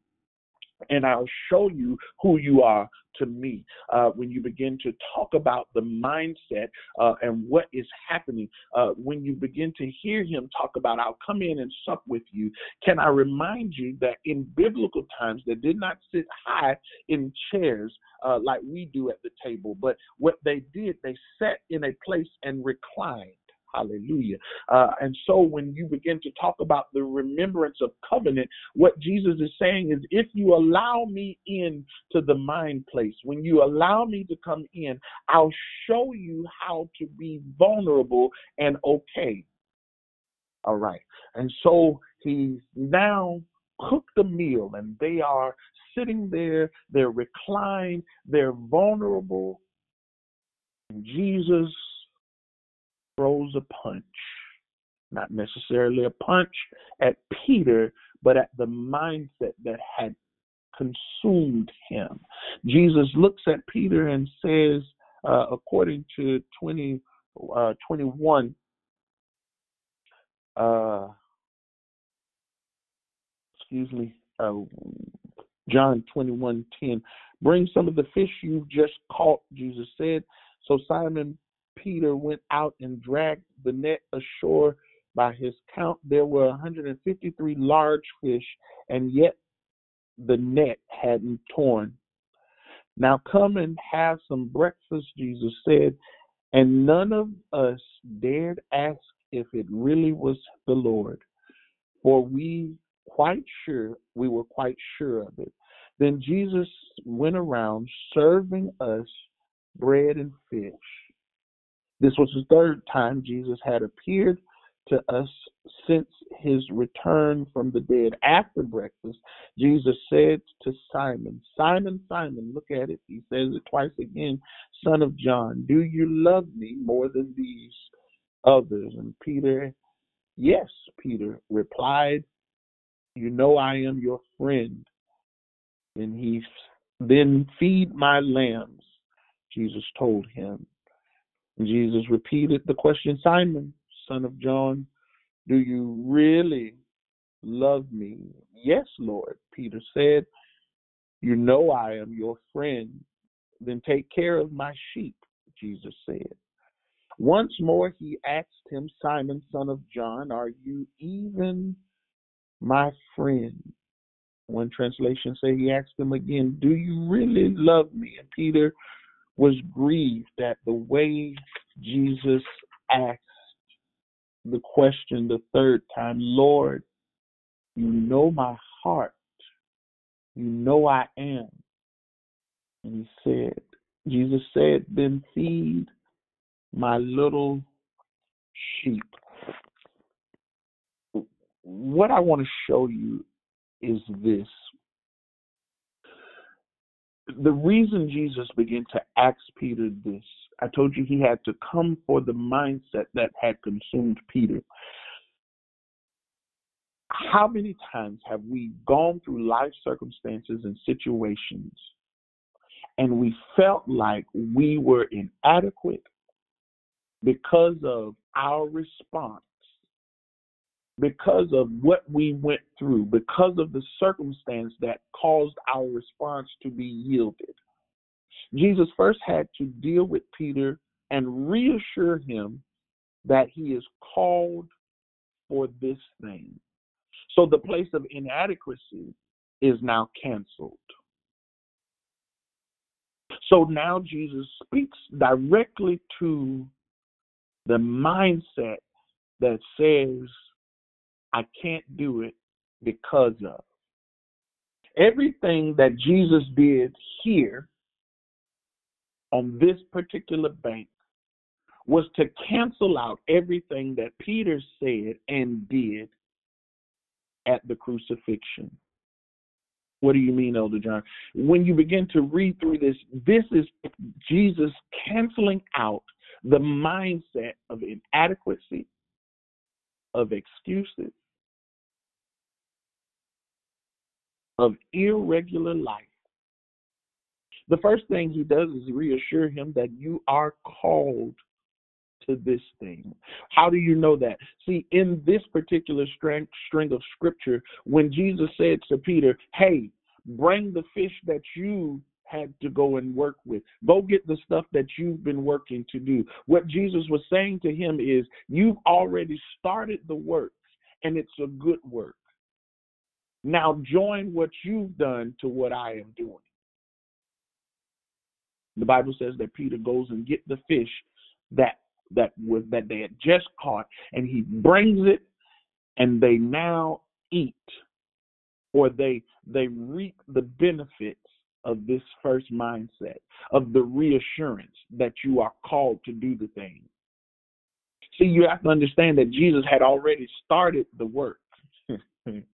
and I'll show you who you are to me. Uh, when you begin to talk about the mindset uh, and what is happening, uh, when you begin to hear him talk about, I'll come in and sup with you, can I remind you that in biblical times they did not sit high in chairs uh, like we do at the table, but what they did, they sat in a place and reclined. Hallelujah. Uh, and so when you begin to talk about the remembrance of covenant, what Jesus is saying is if you allow me in to the mind place, when you allow me to come in, I'll show you how to be vulnerable and okay. All right. And so he's now cooked a meal and they are sitting there, they're reclined, they're vulnerable. Jesus throws a punch. Not necessarily a punch at Peter, but at the mindset that had consumed him. Jesus looks at Peter and says, uh, according to 20, uh, 21, uh, excuse me, uh, John 21 10. Bring some of the fish you've just caught, Jesus said. So Simon Peter went out and dragged the net ashore. By his count, there were 153 large fish, and yet the net hadn't torn. Now come and have some breakfast, Jesus said. And none of us dared ask if it really was the Lord, for we quite sure we were quite sure of it. Then Jesus went around serving us bread and fish. This was the third time Jesus had appeared to us since his return from the dead. After breakfast, Jesus said to Simon, Simon, Simon, look at it. He says it twice again, son of John, do you love me more than these others? And Peter, yes, Peter replied, you know I am your friend. And he then feed my lambs, Jesus told him. Jesus repeated the question, Simon, son of John, do you really love me? Yes, Lord, Peter said. You know I am your friend. Then take care of my sheep, Jesus said. Once more he asked him, Simon, son of John, are you even my friend? One translation say he asked him again, Do you really love me? And Peter was grieved at the way Jesus asked the question the third time, Lord, you know my heart. You know I am. And he said, Jesus said, then feed my little sheep. What I want to show you is this the reason Jesus began to ask Peter this, I told you he had to come for the mindset that had consumed Peter. How many times have we gone through life circumstances and situations and we felt like we were inadequate because of our response, because of what we went through, because of the circumstance that caused our response to be yielded? Jesus first had to deal with Peter and reassure him that he is called for this thing. So the place of inadequacy is now canceled. So now Jesus speaks directly to the mindset that says, I can't do it because of. Everything that Jesus did here on this particular bank was to cancel out everything that Peter said and did at the crucifixion. What do you mean, Elder John? When you begin to read through this, this is Jesus canceling out the mindset of inadequacy, of excuses, of irregular life. The first thing he does is reassure him that you are called to this thing. How do you know that? See, in this particular string, string of scripture, when Jesus said to Peter, Hey, bring the fish that you had to go and work with. Go get the stuff that you've been working to do. What Jesus was saying to him is, You've already started the work, and it's a good work. Now join what you've done to what I am doing. The Bible says that Peter goes and get the fish that that was that they had just caught, and he brings it, and they now eat, or they they reap the benefits of this first mindset of the reassurance that you are called to do the thing. See, you have to understand that Jesus had already started the work.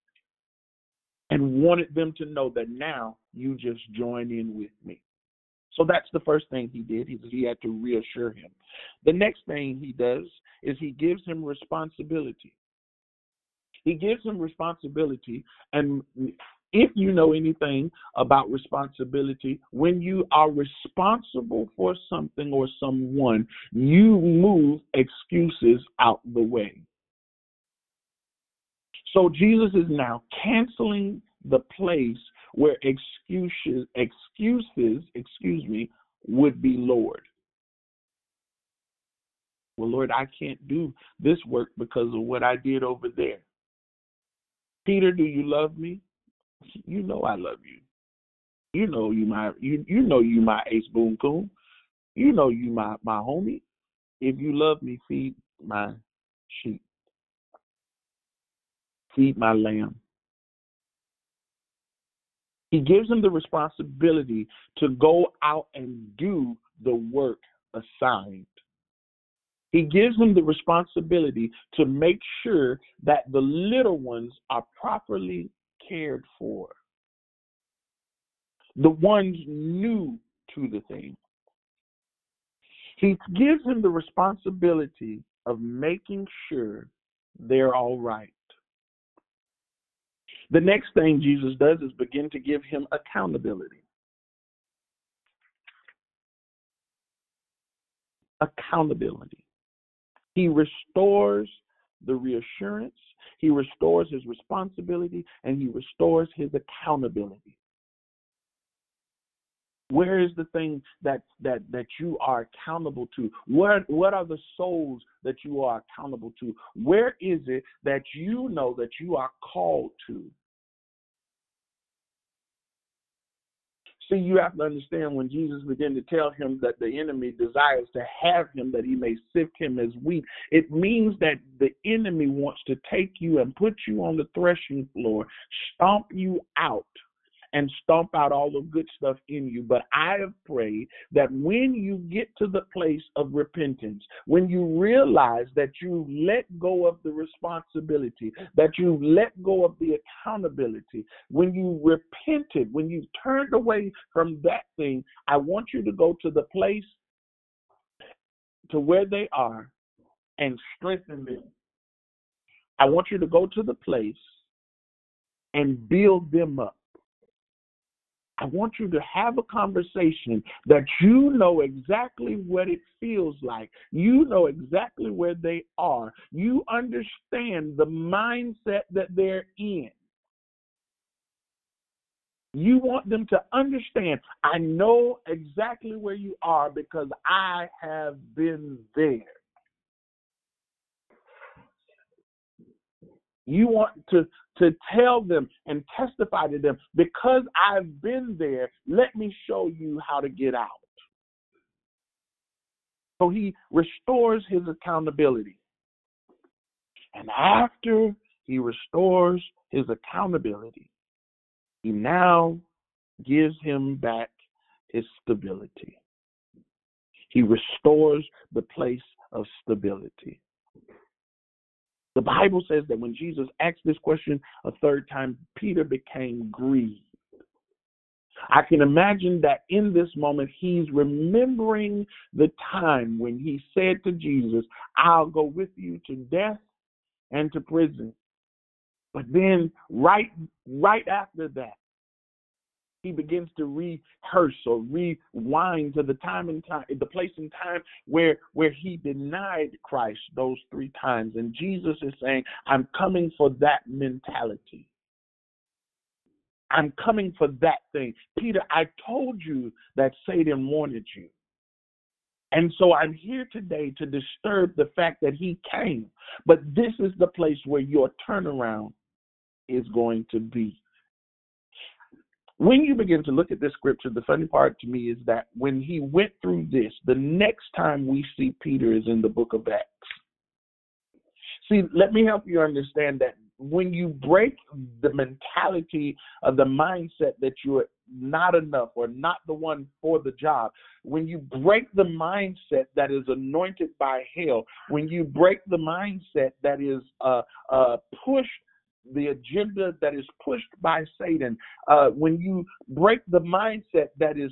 and wanted them to know that now you just join in with me. So that's the first thing he did. He, he had to reassure him. The next thing he does is he gives him responsibility. He gives him responsibility. And if you know anything about responsibility, when you are responsible for something or someone, you move excuses out the way. So Jesus is now canceling the place where excuses excuses, excuse me, would be Lord. Well, Lord, I can't do this work because of what I did over there. Peter, do you love me? You know I love you. You know you my you you know you my ace boom coon. You know you my my homie. If you love me, feed my sheep. Feed my lamb. He gives him the responsibility to go out and do the work assigned. He gives him the responsibility to make sure that the little ones are properly cared for. The ones new to the thing. He gives him the responsibility of making sure they're all right. The next thing Jesus does is begin to give him accountability. Accountability. He restores the reassurance, he restores his responsibility, and he restores his accountability. Where is the thing that that that you are accountable to? What what are the souls that you are accountable to? Where is it that you know that you are called to? See, you have to understand when Jesus began to tell him that the enemy desires to have him that he may sift him as wheat, it means that the enemy wants to take you and put you on the threshing floor, stomp you out and stomp out all the good stuff in you. But I have prayed that when you get to the place of repentance, when you realize that you let go of the responsibility, that you let go of the accountability, when you repented, when you turned away from that thing, I want you to go to the place to where they are and strengthen them. I want you to go to the place and build them up. I want you to have a conversation that you know exactly what it feels like. You know exactly where they are. You understand the mindset that they're in. You want them to understand, I know exactly where you are because I have been there. You want to, to tell them and testify to them because I've been there, let me show you how to get out. So he restores his accountability. And after he restores his accountability, he now gives him back his stability. He restores the place of stability. The Bible says that when Jesus asked this question a third time, Peter became grieved. I can imagine that in this moment, he's remembering the time when he said to Jesus, I'll go with you to death and to prison. But then right right after that, he begins to rehearse or rewind to the time and time the place and time where where he denied Christ those three times. And Jesus is saying, I'm coming for that mentality. I'm coming for that thing. Peter, I told you that Satan wanted you. And so I'm here today to disturb the fact that he came. But this is the place where your turnaround is going to be. When you begin to look at this scripture, the funny part to me is that when he went through this, the next time we see Peter is in the book of Acts. See, let me help you understand that when you break the mentality of the mindset that you're not enough or not the one for the job, when you break the mindset that is anointed by hell, when you break the mindset that is uh, uh, pushed the agenda that is pushed by Satan, uh, when you break the mindset that is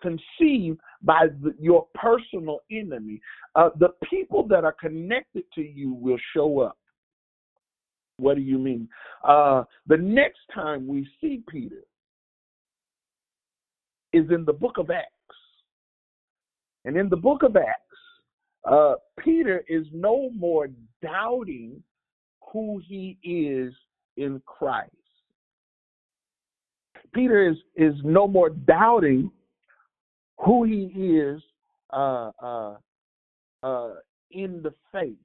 conceived by the, your personal enemy, uh, the people that are connected to you will show up. What do you mean? Uh, the next time we see Peter is in the book of Acts. And in the book of Acts, uh, Peter is no more doubting who he is in Christ. Peter is, is no more doubting who he is uh, uh, uh, in the faith.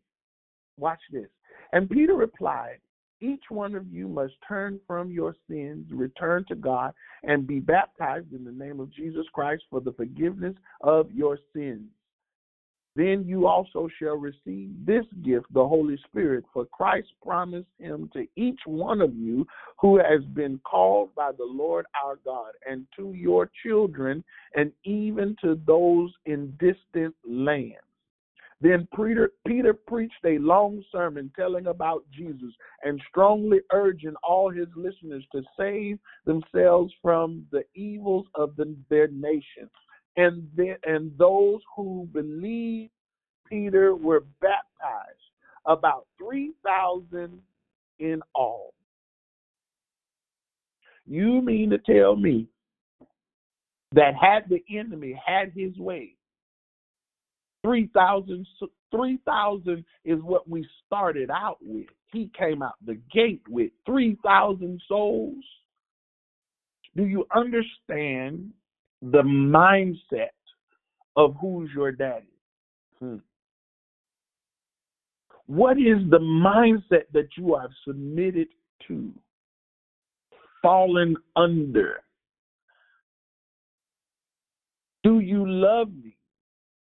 Watch this. And Peter replied, Each one of you must turn from your sins, return to God, and be baptized in the name of Jesus Christ for the forgiveness of your sins. Then you also shall receive this gift, the Holy Spirit, for Christ promised him to each one of you who has been called by the Lord our God, and to your children, and even to those in distant lands then Peter, Peter preached a long sermon telling about Jesus and strongly urging all his listeners to save themselves from the evils of the, their nation. And, then, and those who believed Peter were baptized, about 3,000 in all. You mean to tell me that had the enemy had his way, 3,000 3,000 is what we started out with. He came out the gate with 3,000 souls. Do you understand the mindset of who's your daddy? Hmm. What is the mindset that you have submitted to, fallen under? Do you love me?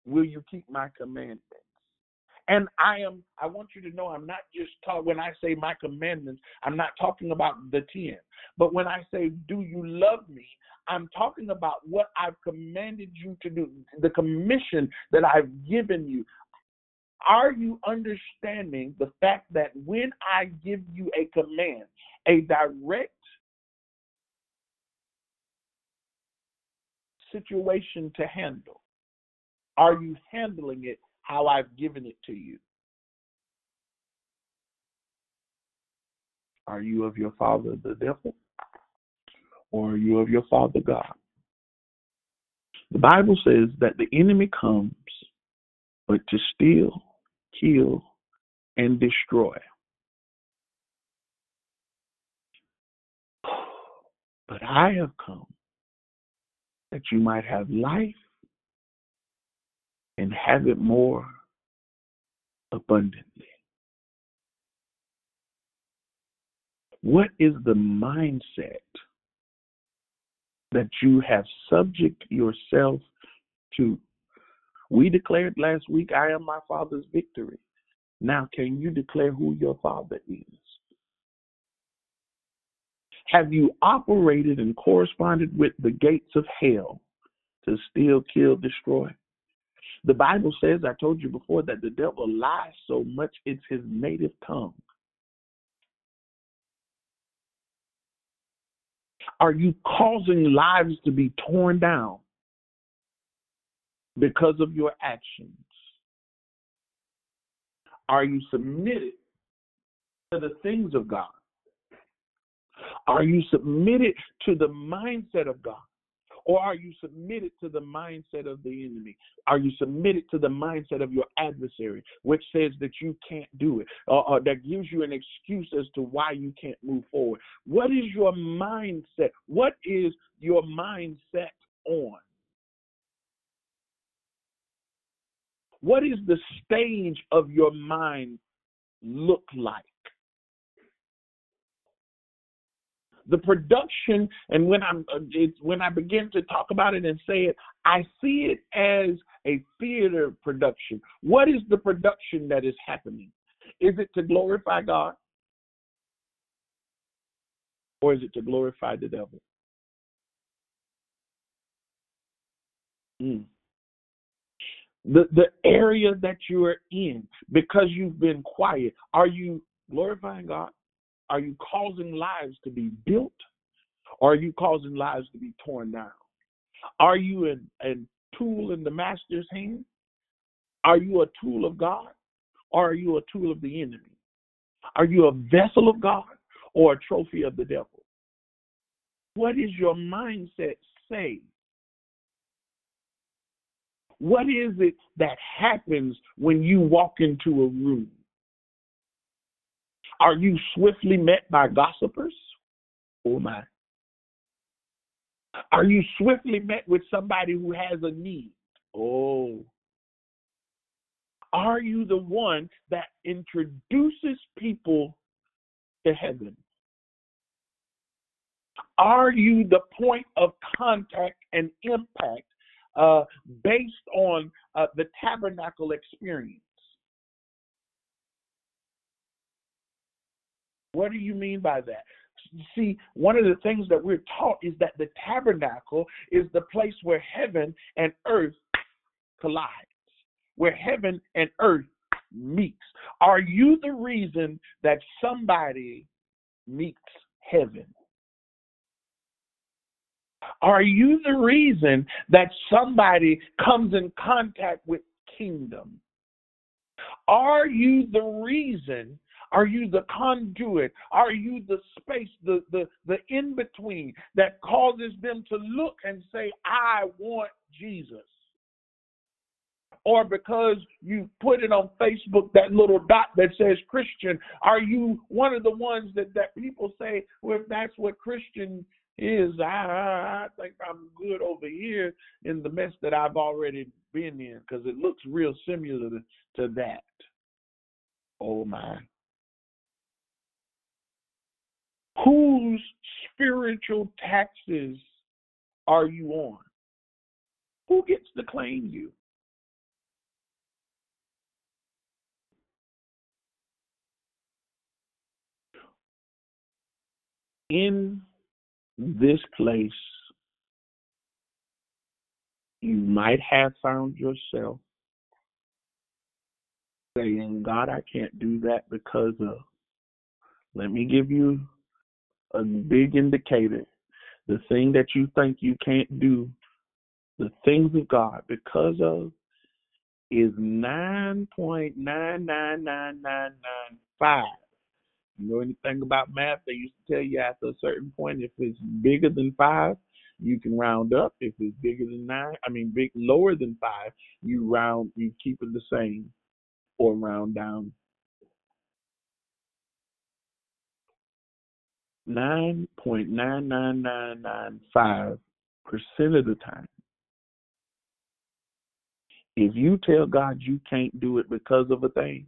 Will you keep my commandments? And I am, I want you to know, I'm not just talking, when I say my commandments, I'm not talking about the 10. But when I say, do you love me? I'm talking about what I've commanded you to do, the commission that I've given you. Are you understanding the fact that when I give you a command, a direct situation to handle, are you handling it how I've given it to you? Are you of your father, the devil? Or are you of your father, God? The Bible says that the enemy comes but to steal, kill, and destroy. But I have come that you might have life and have it more abundantly. What is the mindset that you have subject yourself to? We declared last week, I am my father's victory. Now, can you declare who your father is? Have you operated and corresponded with the gates of hell to steal, kill, destroy? The Bible says, I told you before, that the devil lies so much it's his native tongue. Are you causing lives to be torn down because of your actions? Are you submitted to the things of God? Are you submitted to the mindset of God? Or are you submitted to the mindset of the enemy? Are you submitted to the mindset of your adversary, which says that you can't do it, or, or, that gives you an excuse as to why you can't move forward? What is your mindset? What is your mindset on? What is the stage of your mind look like? The production and when i'm uh, when i begin to talk about it and say it i see it as a theater production. What is the production that is happening? Is it to glorify god? Or is it to glorify the devil? Mm. the the area that you are in because you've been quiet are you glorifying god are you causing lives to be built or are you causing lives to be torn down? Are you a, a tool in the master's hand? Are you a tool of God or are you a tool of the enemy? Are you a vessel of God or a trophy of the devil? What is your mindset say? What is it that happens when you walk into a room? Are you swiftly met by gossipers? Oh my. Are you swiftly met with somebody who has a need? Oh. Are you the one that introduces people to heaven? Are you the point of contact and impact uh, based on uh, the tabernacle experience? What do you mean by that? See, one of the things that we're taught is that the tabernacle is the place where heaven and earth collide, where heaven and earth meets. Are you the reason that somebody meets heaven? Are you the reason that somebody comes in contact with kingdom? Are you the reason are you the conduit? Are you the space, the the the in between that causes them to look and say, "I want Jesus"? Or because you put it on Facebook, that little dot that says Christian, are you one of the ones that that people say, "Well, if that's what Christian is, I, I think I'm good over here in the mess that I've already been in because it looks real similar to, to that." Oh my. Whose spiritual taxes are you on? Who gets to claim you? In this place, you might have found yourself saying, God, I can't do that because of. Let me give you a big indicator. The thing that you think you can't do, the things of God, because of, is 9.9999995. You know anything about math? They used to tell you after a certain point, if it's bigger than five, you can round up. If it's bigger than nine, I mean, big lower than five, you round, you keep it the same or round down 9.99995% of the time. If you tell God you can't do it because of a thing,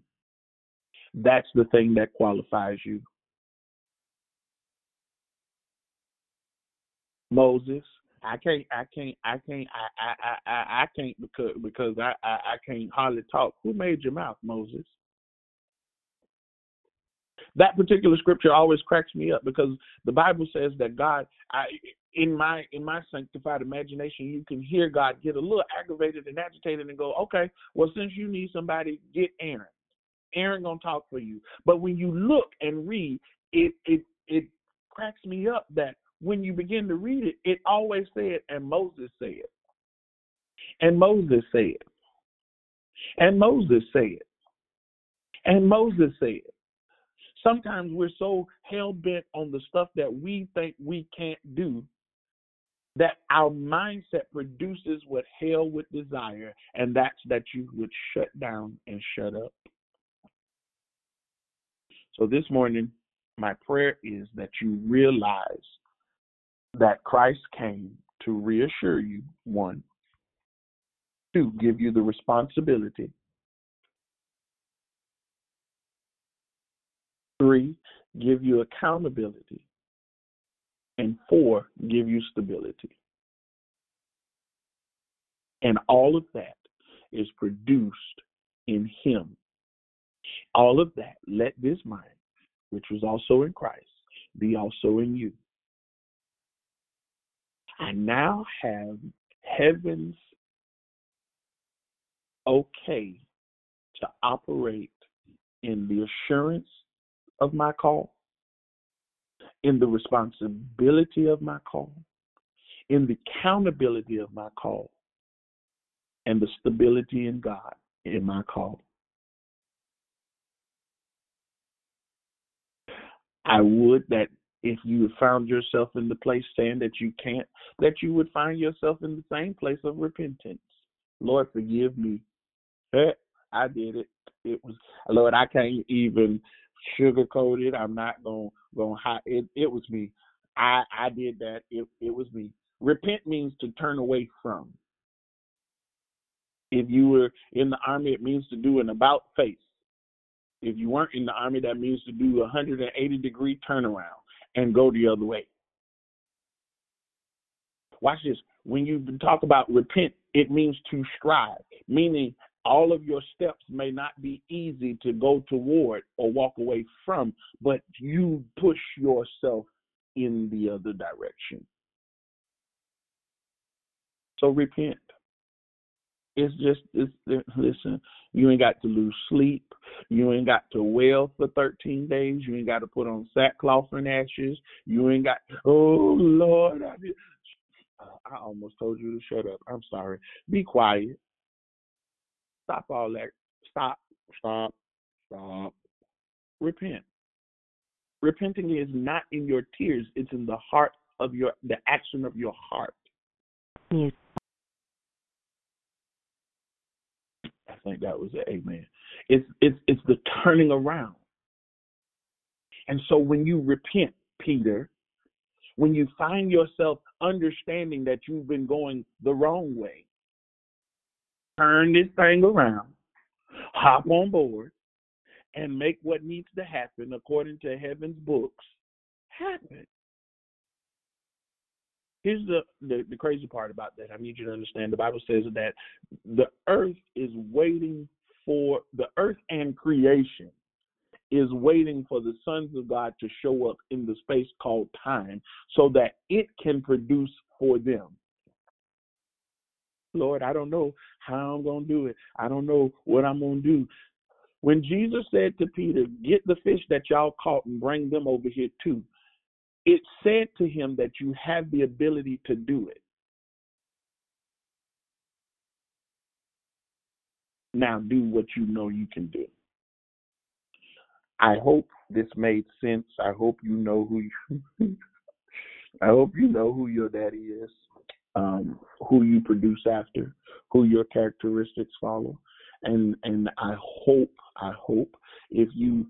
that's the thing that qualifies you. Moses, I can't, I can't, I can't, I, I, I, I, I can't because because I, I, I can't hardly talk. Who made your mouth, Moses? That particular scripture always cracks me up because the Bible says that God, I, in my in my sanctified imagination, you can hear God get a little aggravated and agitated and go, okay, well since you need somebody, get Aaron. Aaron gonna talk for you. But when you look and read, it it it cracks me up that when you begin to read it, it always said, and Moses said, and Moses said, and Moses said, and Moses said. Sometimes we're so hell bent on the stuff that we think we can't do that our mindset produces what hell would desire, and that's that you would shut down and shut up. So this morning, my prayer is that you realize that Christ came to reassure you, one, two, give you the responsibility, three, give you accountability, and four, give you stability. And all of that is produced in Him. All of that, let this mind, which was also in Christ, be also in you. I now have heaven's okay to operate in the assurance of my call, in the responsibility of my call, in the accountability of my call, and the stability in God in my call. I would that if you found yourself in the place saying that you can't, that you would find yourself in the same place of repentance. Lord, forgive me. I did it. It was Lord. I can't even sugarcoat it. I'm not gonna gonna hide it. It was me. I I did that. It it was me. Repent means to turn away from. If you were in the army, it means to do an about face. If you weren't in the army, that means to do a 180 degree turnaround and go the other way. Watch this. When you talk about repent, it means to strive, meaning all of your steps may not be easy to go toward or walk away from, but you push yourself in the other direction. So repent. It's just it's listen, you ain't got to lose sleep. You ain't got to wail for 13 days. You ain't got to put on sackcloth and ashes. You ain't got, oh Lord, I. I almost told you to shut up. I'm sorry. Be quiet. Stop all that. Stop. Stop. Stop. Repent. Repenting is not in your tears. It's in the heart of your, the action of your heart. Yes. I think that was an amen. It's it's it's the turning around. And so when you repent, Peter, when you find yourself understanding that you've been going the wrong way, turn this thing around, hop on board, and make what needs to happen according to heaven's books happen. Here's the, the, the crazy part about that. I need you to understand. The Bible says that the earth is waiting for the earth and creation is waiting for the sons of God to show up in the space called time so that it can produce for them. Lord, I don't know how I'm going to do it. I don't know what I'm going to do. When Jesus said to Peter, Get the fish that y'all caught and bring them over here too, it said to him that you have the ability to do it. Now do what you know you can do. I hope this made sense. I hope you know who you I hope you know who your daddy is, um, who you produce after, who your characteristics follow. And and I hope, I hope if you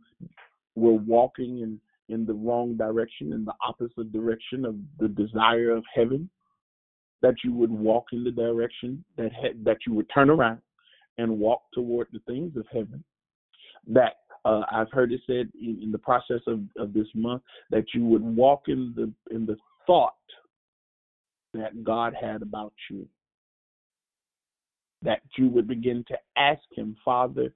were walking in, in the wrong direction, in the opposite direction of the desire of heaven, that you would walk in the direction that that you would turn around and walk toward the things of heaven. That uh, I've heard it said in, in the process of, of this month that you would walk in the in the thought that God had about you. That you would begin to ask Him, Father,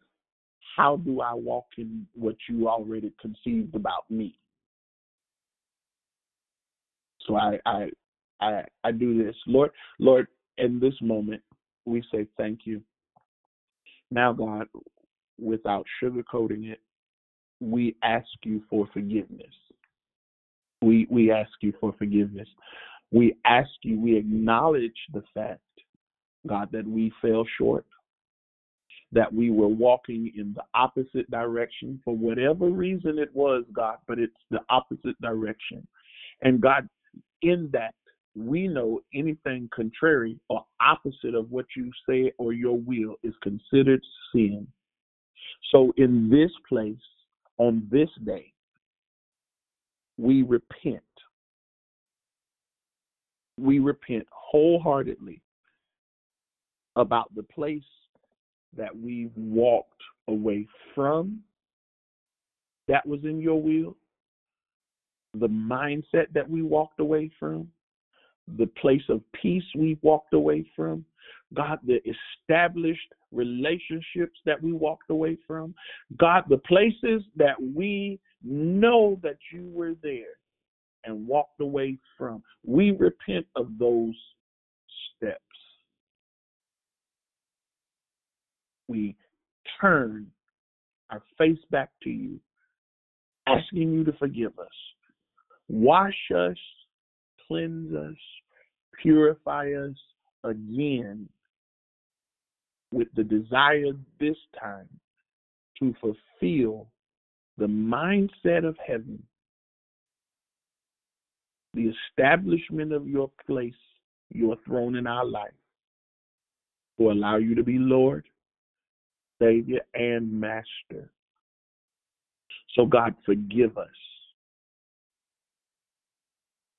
how do I walk in what you already conceived about me? So I I I, I do this. Lord, Lord, in this moment, we say thank you. Now, God, without sugarcoating it, we ask you for forgiveness. We we ask you for forgiveness. We ask you, we acknowledge the fact, God, that we fell short, that we were walking in the opposite direction for whatever reason it was, God, but it's the opposite direction. And God, in that, we know anything contrary or opposite of what you say or your will is considered sin. So in this place, on this day, we repent. We repent wholeheartedly about the place that we've walked away from. That was in your will, the mindset that we walked away from, the place of peace we walked away from, God, the established relationships that we walked away from, God, the places that we know that you were there and walked away from. We repent of those steps. We turn our face back to you, asking you to forgive us. Wash us, cleanse us, purify us again with the desire this time to fulfill the mindset of heaven, the establishment of your place, your throne in our life, to allow you to be Lord, Savior, and Master. So, God, forgive us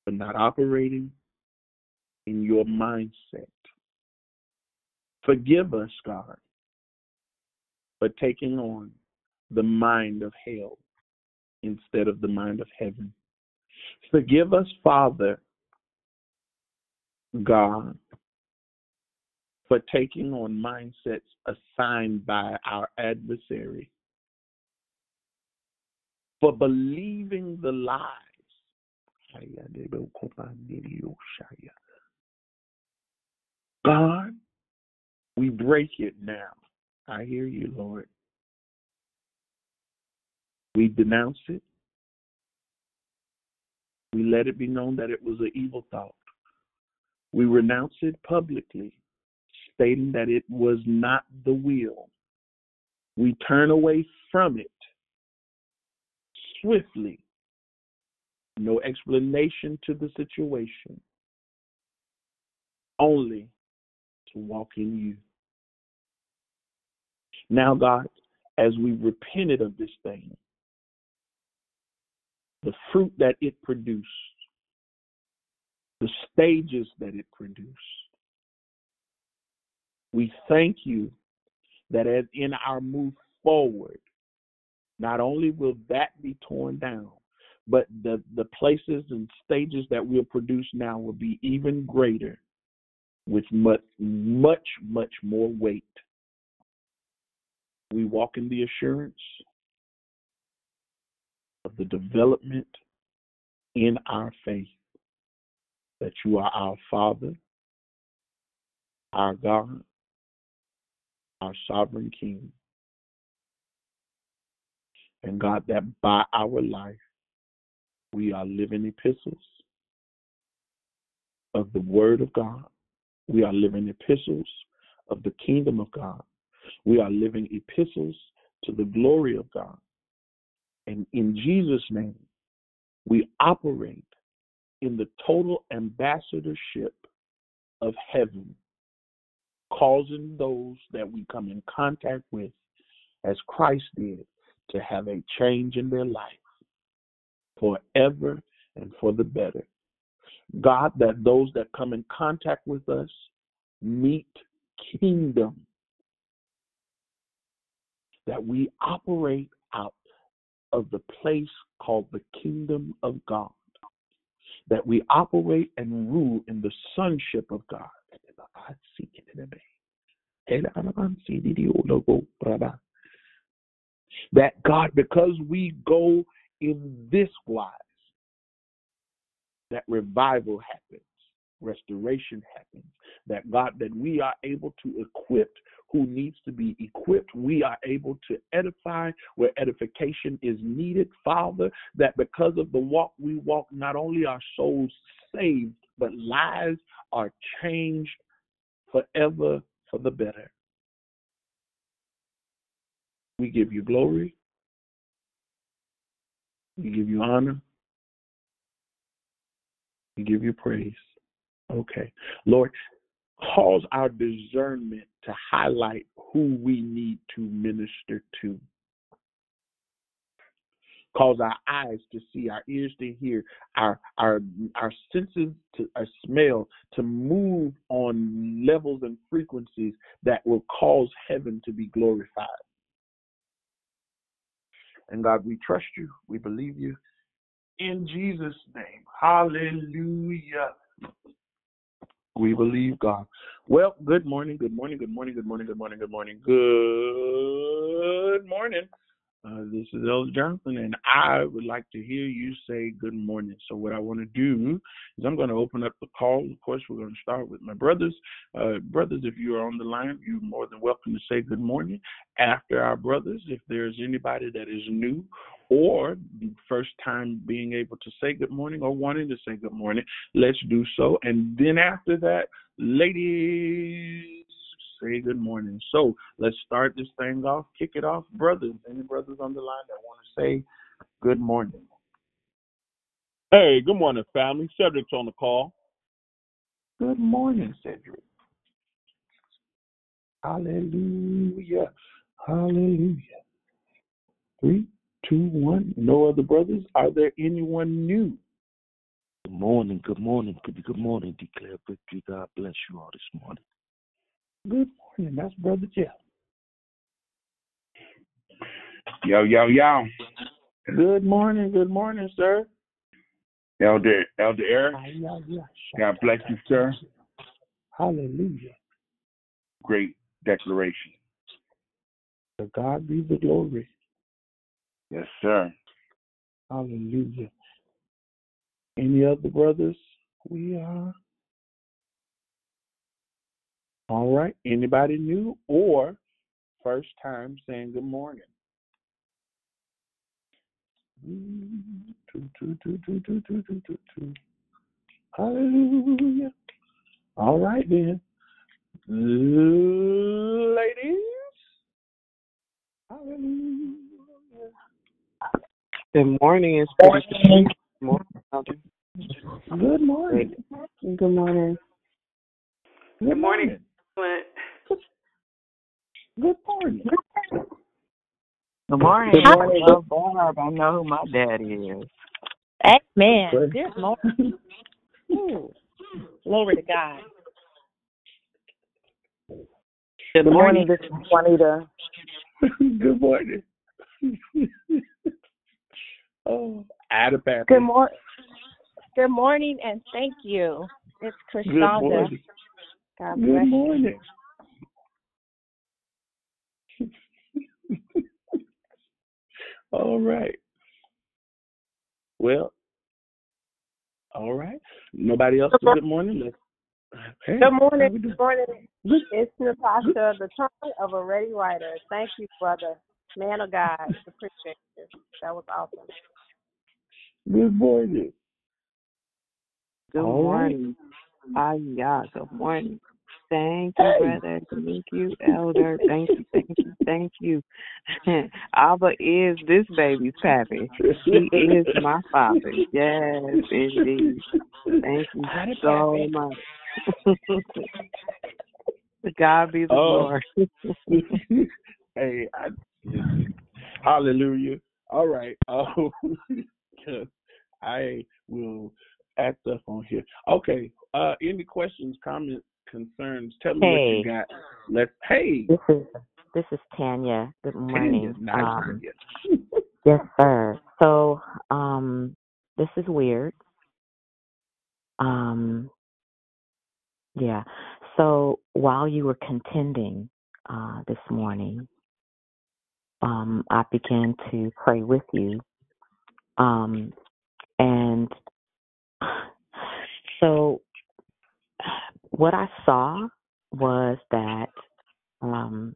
for not operating in your mindset. Forgive us, God, for taking on the mind of hell instead of the mind of heaven. Forgive us, Father, God, for taking on mindsets assigned by our adversary, for believing the lies. God, we break it now. I hear you, Lord. We denounce it. Let it be known that it was an evil thought. We renounce it publicly, stating that it was not the will. We turn away from it swiftly. No explanation to the situation, only to walk in you. Now, God, as we repented of this thing, the fruit that it produced, the stages that it produced, we thank you that as in our move forward, not only will that be torn down, but the, the places and stages that we'll produce now will be even greater with much, much, much more weight. We walk in the assurance of the development in our faith that you are our Father, our God, our sovereign King. And God, that by our life, we are living epistles of the Word of God. We are living epistles of the kingdom of God. We are living epistles to the glory of God. And in Jesus' name, we operate in the total ambassadorship of heaven, causing those that we come in contact with, as Christ did, to have a change in their life forever and for the better. God, that those that come in contact with us meet kingdom, that we operate out of the place called the kingdom of God, that we operate and rule in the sonship of God. That God, because we go in this wise, that revival happens, restoration happens, that God, that we are able to equip who needs to be equipped. We are able to edify where edification is needed, Father, that because of the walk we walk, not only are souls saved, but lives are changed forever for the better. We give you glory. We give you honor. We give you praise. Okay. Lord, cause our discernment to highlight who we need to minister to. Cause our eyes to see, our ears to hear, our our our senses to our smell to move on levels and frequencies that will cause heaven to be glorified. And God, we trust you. We believe you. In Jesus' name. Hallelujah. We believe God. Well, good morning, good morning, good morning, good morning, good morning, good morning, good morning. Uh, this is Elder Jonathan, and I would like to hear you say good morning. So, what I want to do is I'm going to open up the call. Of course, we're going to start with my brothers. Uh, brothers, if you are on the line, you're more than welcome to say good morning. After our brothers, if there's anybody that is new or first time being able to say good morning or wanting to say good morning, let's do so. And then after that, ladies, say good morning. So let's start this thing off, kick it off. Brothers, any brothers on the line that want to say good morning? Hey, good morning, family. Cedric's on the call. Good morning, Cedric. Hallelujah. Hallelujah. Three, two, one. No other brothers? Are there anyone new? Good morning, good morning, good, good morning. Declare victory. God bless you all this morning. Good morning. That's Brother Jeff. Yo, yo, yo. Good morning. Good morning, sir. Elder, Elder Eric. Yeah, yeah. God bless you, sir. Hallelujah. Great declaration. To God be the glory. Yes, sir. Hallelujah. Any other brothers? We are. All right. Anybody new or first time saying good morning? Hallelujah. All right then. Ladies. Hallelujah. Good morning, it's Patricia. Good morning, Elder. Good morning. Good morning. Good morning. Good morning. Good morning. Good morning. Love Barb. I know who my daddy is. Amen. Okay. Good morning. Ooh. Glory to God. Good Good morning. morning. This is Juanita. Good morning. oh, Ada Pappy. Good morning. Good morning and thank you. It's Good morning. God bless Good you. morning. all right. Well, all right. Nobody else good morning? Let's, hey, Good morning. we doing? Good morning. It's Natasha, the tongue of a ready writer. Thank you, brother. Man of God. Appreciate you. That was awesome. Good morning. Good All right. morning. Ah, yeah, good morning. Thank you, Hey. brother. Thank you, elder. Thank you, thank you, thank you. Abba is this baby's pappy. He is my father. Yes, indeed. Thank you so much. God be the Oh. glory. hey, I, hallelujah. All right. Oh, I will act up on here. Okay. Uh, any questions, comments, concerns? Tell me what you got. Let's. Hey, This is this is Tanya. Good Tanya. morning. Um, Tanya. yes, sir. So, um, this is weird. Um, yeah. So while you were contending uh, this morning, um, I began to pray with you. Um, and so what I saw was that um,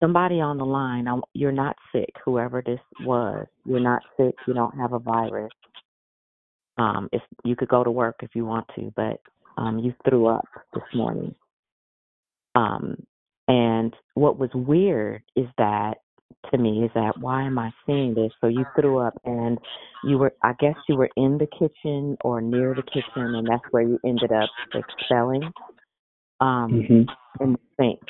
somebody on the line, I, you're not sick, whoever this was, you're not sick, you don't have a virus. Um, if you could go to work if you want to, but um, you threw up this morning. Um, and what was weird is that to me is that why am I seeing this? So you threw up and you were I guess you were in the kitchen or near the kitchen and that's where you ended up expelling um Mm-hmm. in the sink.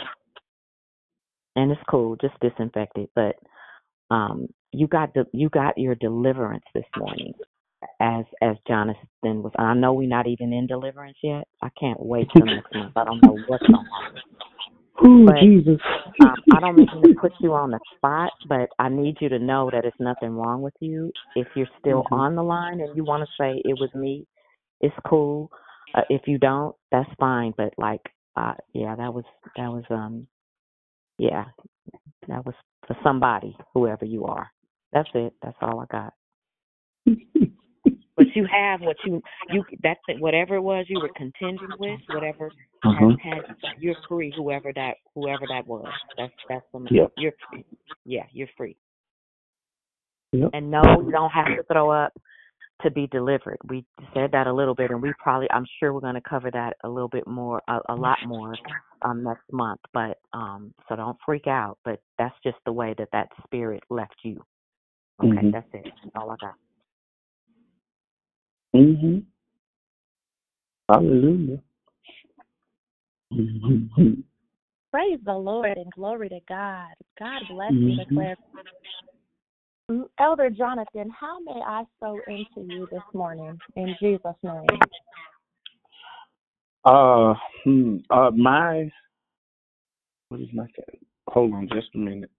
And it's cool, just disinfect it. But um you got the you got your deliverance this morning as as Jonathan was I know we're not even in deliverance yet. I can't wait till next month. I don't know what's gonna happen. Ooh, But Jesus. um, I don't mean to put you on the spot, but I need you to know that it's nothing wrong with you. If you're still Mhm. on the line and you want to say it was me, it's cool. Uh, if you don't, that's fine. But like, uh, yeah, that was that was um, yeah, that was for somebody, whoever you are. That's it. That's all I got. You have what you you that's it. Whatever it was you were contending with, whatever Mhm. had you're free. Whoever that whoever that was, that's that's the Yep. you're free. Yeah, you're free. Yep. And no, you don't have to throw up to be delivered. We said that a little bit, and we probably I'm sure we're going to cover that a little bit more, a, a lot more um next month. But um, so don't freak out. But that's just the way that that spirit left you. Okay, Mhm. that's it. That's all I got. Mm-hmm. Hallelujah. Mm-hmm. Praise the Lord and glory to God. God bless you, Mhm. declare. Elder Jonathan, how may I sow into you this morning in Jesus' name? Uh, hmm, uh, my what is my ca- hold on just a minute.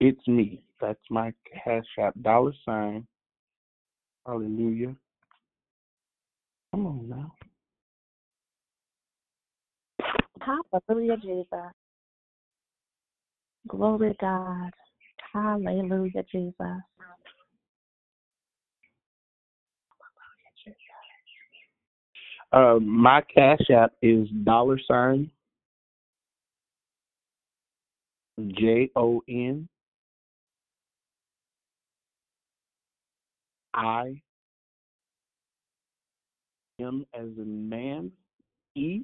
It's me. That's my cash app dollar sign. Hallelujah. Come on now. Hallelujah, Jesus. Glory to God. Hallelujah, Jesus. Uh, my cash app is dollar sign J O N I M as in man E.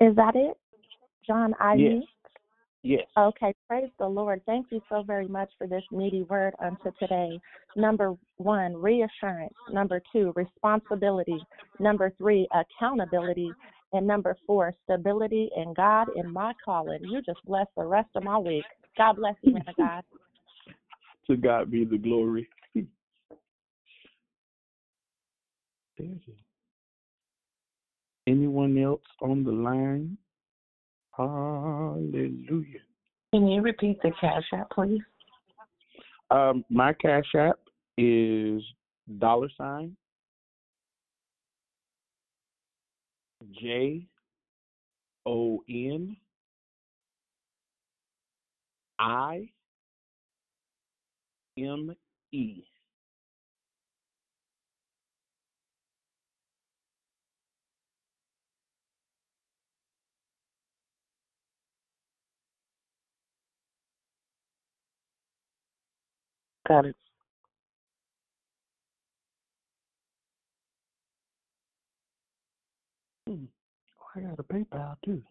Is that it? John I. Yes. Yes. Okay, praise the Lord. Thank you so very much for this meaty word unto today. Number one, reassurance. Number two, responsibility. Number three, accountability. And number four, stability in God in my calling. You just bless the rest of my week. God bless you, man of God. To God be the glory. Anyone else on the line? Hallelujah. Can you repeat the cash app, please? Um, my cash app is dollar sign J O N I M E. Got it. Hmm. I got a PayPal too.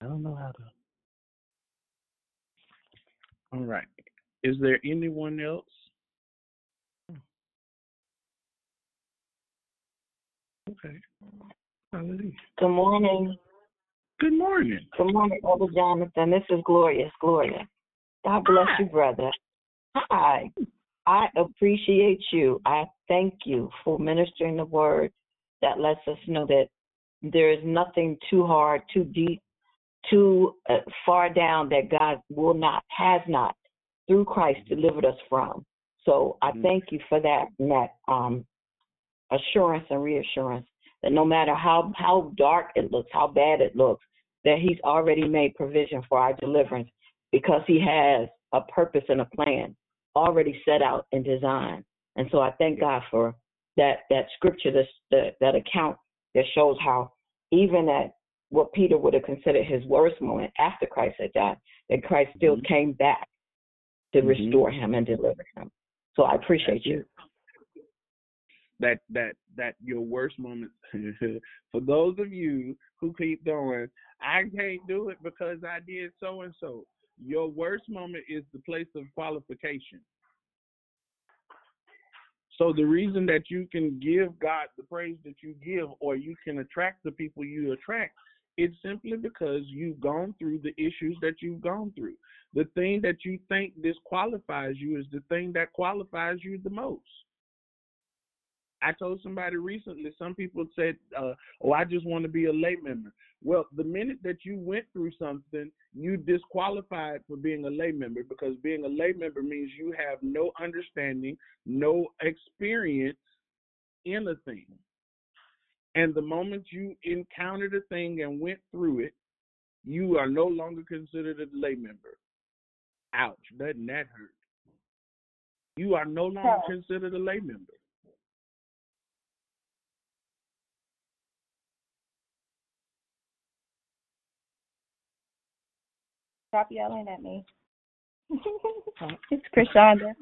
I don't know how to. All right. Is there anyone else? Okay. Hallelujah. Good morning. Good morning. Good morning, Elder Jonathan. This is Gloria. It's Gloria. God bless you, brother. Hi. I appreciate you. I thank you for ministering the word that lets us know that there is nothing too hard, too deep, too uh, far down that God will not, has not, through Christ, delivered us from. So I thank you for that, and that um, assurance and reassurance that no matter how how dark it looks, how bad it looks, that He's already made provision for our deliverance because He has a purpose and a plan already set out and designed. And so I thank God for that that scripture, this that, that account that shows how even at what Peter would have considered his worst moment after Christ had died, that Christ still Mm-hmm. came back to restore him and deliver him. So I appreciate That's you. it. That that that your worst moments. For those of you who keep going, I can't do it because I did so and so. Your worst moment is the place of qualification. So the reason that you can give God the praise that you give, or you can attract the people you attract, it's simply because you've gone through the issues that you've gone through. The thing that you think disqualifies you is the thing that qualifies you the most. I told somebody recently, some people said, uh, Oh, I just want to be a lay member. Well, the minute that you went through something, you disqualified for being a lay member because being a lay member means you have no understanding, no experience in a thing. And the moment you encountered a thing and went through it, you are no longer considered a lay member. Ouch, doesn't that hurt? You are no longer considered a lay member. Stop yelling at me. it's Krishonda.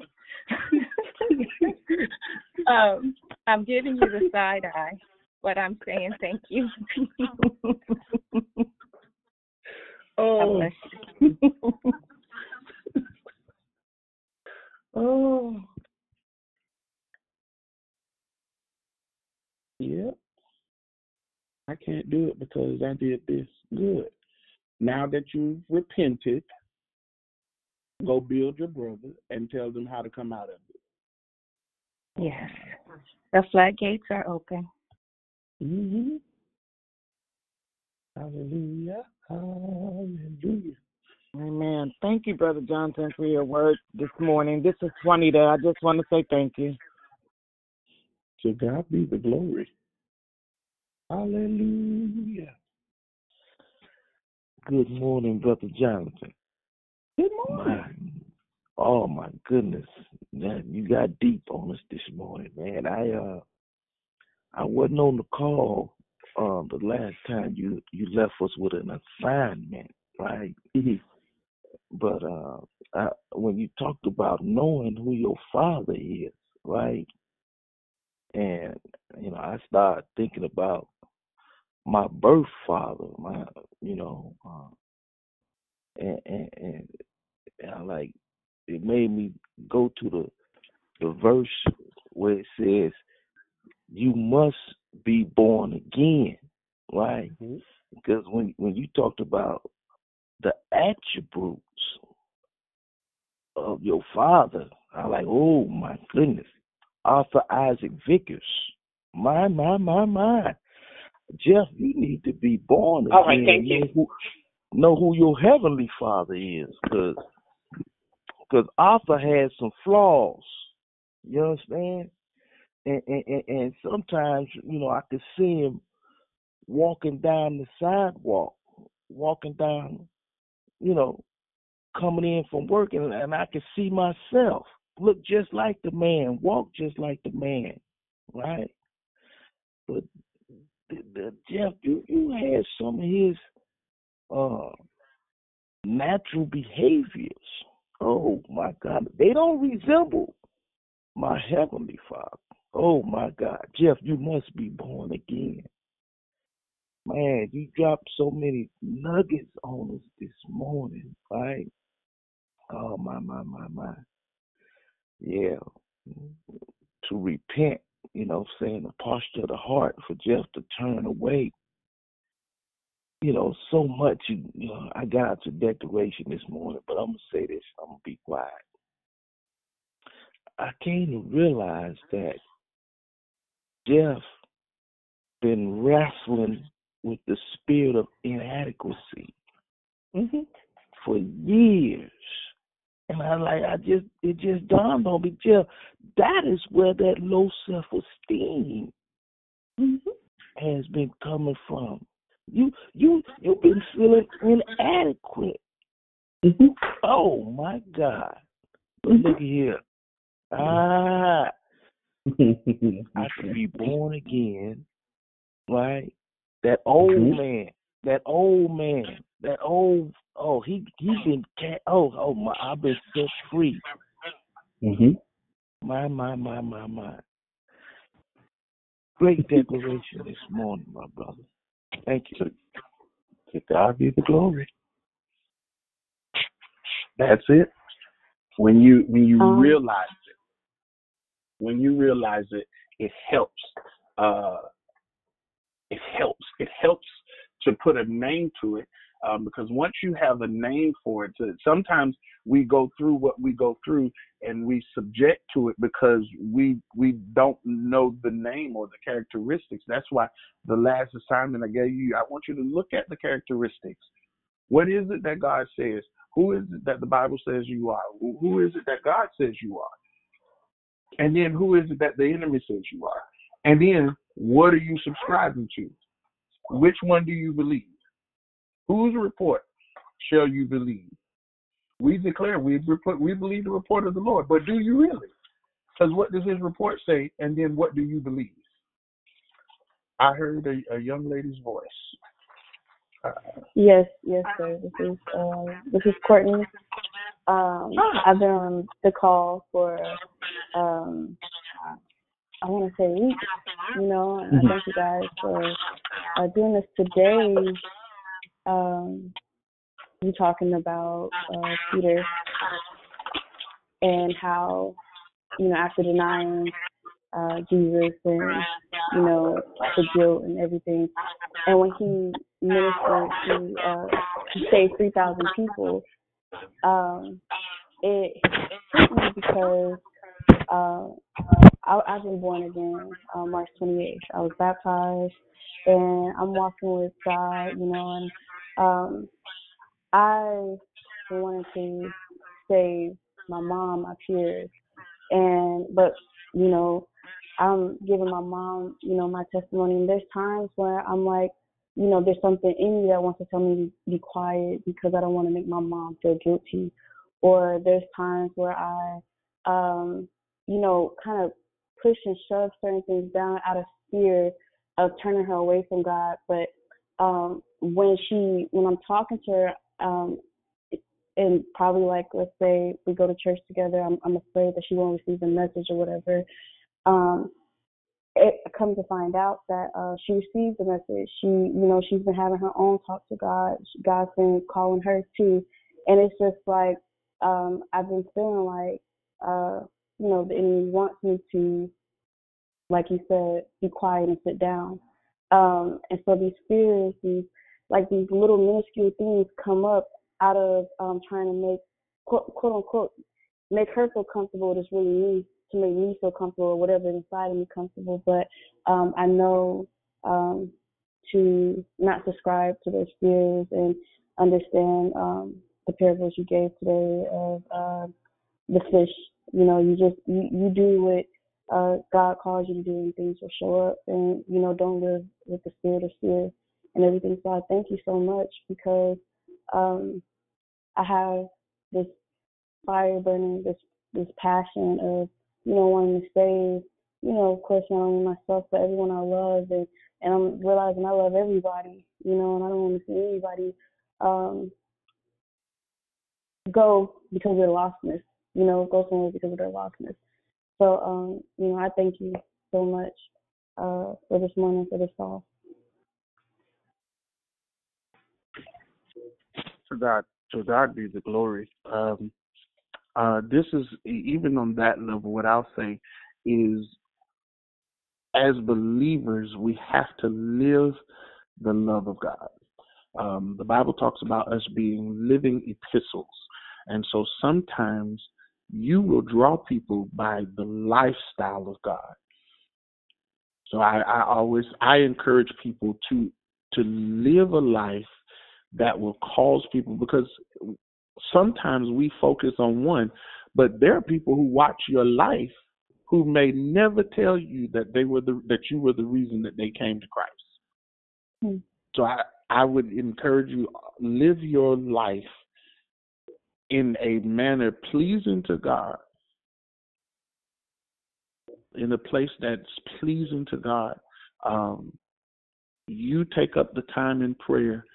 um, I'm giving you the side eye, but I'm saying thank you. Oh. You. Oh. Yep. I can't do it because I did this. Good. Now that you've repented, go build your brother and tell them how to come out of it. Yes. The floodgates are open. Mm-hmm. Hallelujah. Hallelujah. Amen. Thank you, Brother Johnson, for your word this morning. This is Juanita. I just want to say thank you. To God be the glory. Hallelujah. Good morning, Brother Jonathan. Good morning. oh my goodness. Man, you got deep on us this morning, man. I uh I wasn't on the call um the last time you you left us with an assignment, right? But uh I, when you talked about knowing who your father is, right? And you know, I started thinking about my birth father, my you know, uh, and, and and and I like it made me go to the the verse where it says you must be born again, right? Because when when you talked about the attributes of your father, I like, oh my goodness, Arthur Isaac Vickers, my my my my, Jeff, you need to be born again. All right, thank you. Know who, know who your heavenly father is, because because Arthur had some flaws. You understand? And, and and and sometimes you know I could see him walking down the sidewalk, walking down, you know, coming in from work, and, and I could see myself look just like the man, walk just like the man, right? But the, the, Jeff, you you had some of his uh natural behaviors. Oh my God, they don't resemble my heavenly Father. Oh my God, Jeff, you must be born again. Man, you dropped so many nuggets on us this morning, right? Oh my my my my. Yeah. To repent, you know, saying the posture of the heart for Jeff to turn away. You know, so much you, you know, I got out your declaration this morning, but I'm gonna say this, I'm gonna be quiet. I came to realize that Jeff been wrestling with the spirit of inadequacy hmm for years. And I like I just it just dawned on me, Jill, that is where that low self esteem has been coming from. You you you've been feeling inadequate. Oh my God. But look here. Ah I could be born again, right? That old Mhm. man, that old man, that old oh he he been ca- oh oh my I've been set free. hmm My my my my my. Great declaration this morning, my brother. Thank you. To God be the glory. That's it. When you when you Um, realize it, when you realize it, it helps. Uh, it helps. It helps to put a name to it um, because once you have a name for it, to, sometimes we go through what we go through and we subject to it because we we don't know the name or the characteristics. That's why the last assignment I gave you, I want you to look at the characteristics. What is it that God says? Who is it that the Bible says you are? Who is it that God says you are? And then who is it that the enemy says you are? And then what are you subscribing to? Which one do you believe? Whose report shall you believe? We declare we report, we believe the report of the Lord, but do you really? Because what does His report say? And then what do you believe? I heard a, a young lady's voice. Uh, Yes, yes, sir. This is uh, this is Courtney. Um, I've been on the call for um, I want to say weeks, you know, and I thank you guys for uh, doing this today. Um, you talking about uh, Peter and how you know after denying uh, Jesus and you know the guilt and everything, and when he ministered to uh, three thousand people, um, it hit me because uh, I, I've been born again uh, March 28th. I was baptized, and I'm walking with God, you know, and um, I wanted to save my mom, my peers, and but you know, I'm giving my mom, you know, my testimony, and there's times where I'm like, you know, there's something in me that wants to tell me to be quiet because I don't want to make my mom feel guilty, or there's times where I, um, you know, kind of push and shove certain things down out of fear of turning her away from God, but um when she when I'm talking to her um and probably like let's say we go to church together I'm I'm afraid that she won't receive the message or whatever. Um it come to find out that uh she received the message. She you know she's been having her own talk to God. God's been calling her too. And it's just like um I've been feeling like uh you know the enemy wants me to like you said be quiet and sit down. Um, and so these fears, these like these little minuscule things come up out of um, trying to make quote, quote unquote make her feel comfortable. It's really me to make me feel comfortable or whatever inside of me comfortable. But um, I know um, to not subscribe to those fears and understand um, the parables you gave today of uh, the fish. You know, you just you, you do what uh, God calls you to do, and things will show up. And you know, don't live with the spirit of fear and everything. So I thank you so much because um, I have this fire burning, this this passion of you know wanting to save. You know, of course, not only myself but everyone I love, and and I'm realizing I love everybody. You know, and I don't want to see anybody um, go because of their lostness. You know, go somewhere because of their lostness. So, um, you know, I thank you so much uh, for this morning, for this call. To God, to God be the glory. Um, uh, this is even on that level. What I'll say is, as believers, we have to live the love of God. Um, the Bible talks about us being living epistles, and so sometimes you will draw people by the lifestyle of God. So I, I always I encourage people to to live a life that will cause people because sometimes we focus on one, but there are people who watch your life who may never tell you that they were the that you were the reason that they came to Christ. Hmm. So I I would encourage you live your life in a manner pleasing to God, in a place that's pleasing to God. Um, you take up the time in prayer.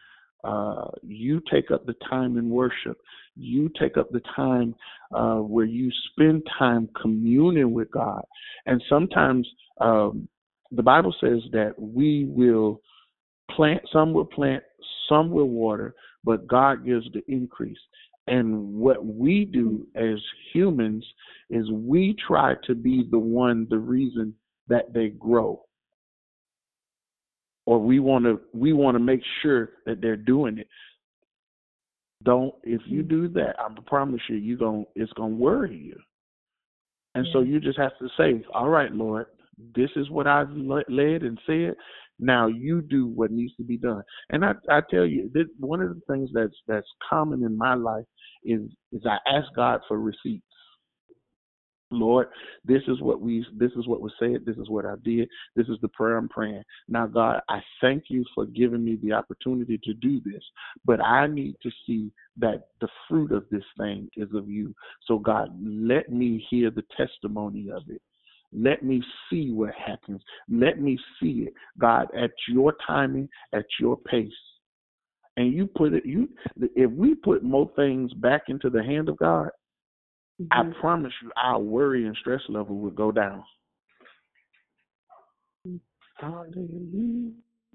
Uh, you take up the time in worship. You take up the time uh, where you spend time communing with God. And sometimes um, the Bible says that we will plant, some will plant, some will water, but God gives the increase. And what we do as humans is we try to be the one, the reason that they grow. Or we want to we want to make sure that they're doing it. Don't if you mm-hmm. do that, I promise you, you going it's gonna worry you. And so you just have to say, "All right, Lord, this is what I've led and said. Now you do what needs to be done." And I, I tell you, this, one of the things that's that's common in my life is is I ask God for receipts. Lord, this is what we this is what was said, this is what I did, this is the prayer I'm praying. Now God, I thank you for giving me the opportunity to do this, but I need to see that the fruit of this thing is of you. So God, let me hear the testimony of it. Let me see what happens. Let me see it, God, at your timing, at your pace. And you put it you if we put more things back into the hand of God, I mm-hmm. promise you, our worry and stress level will go down.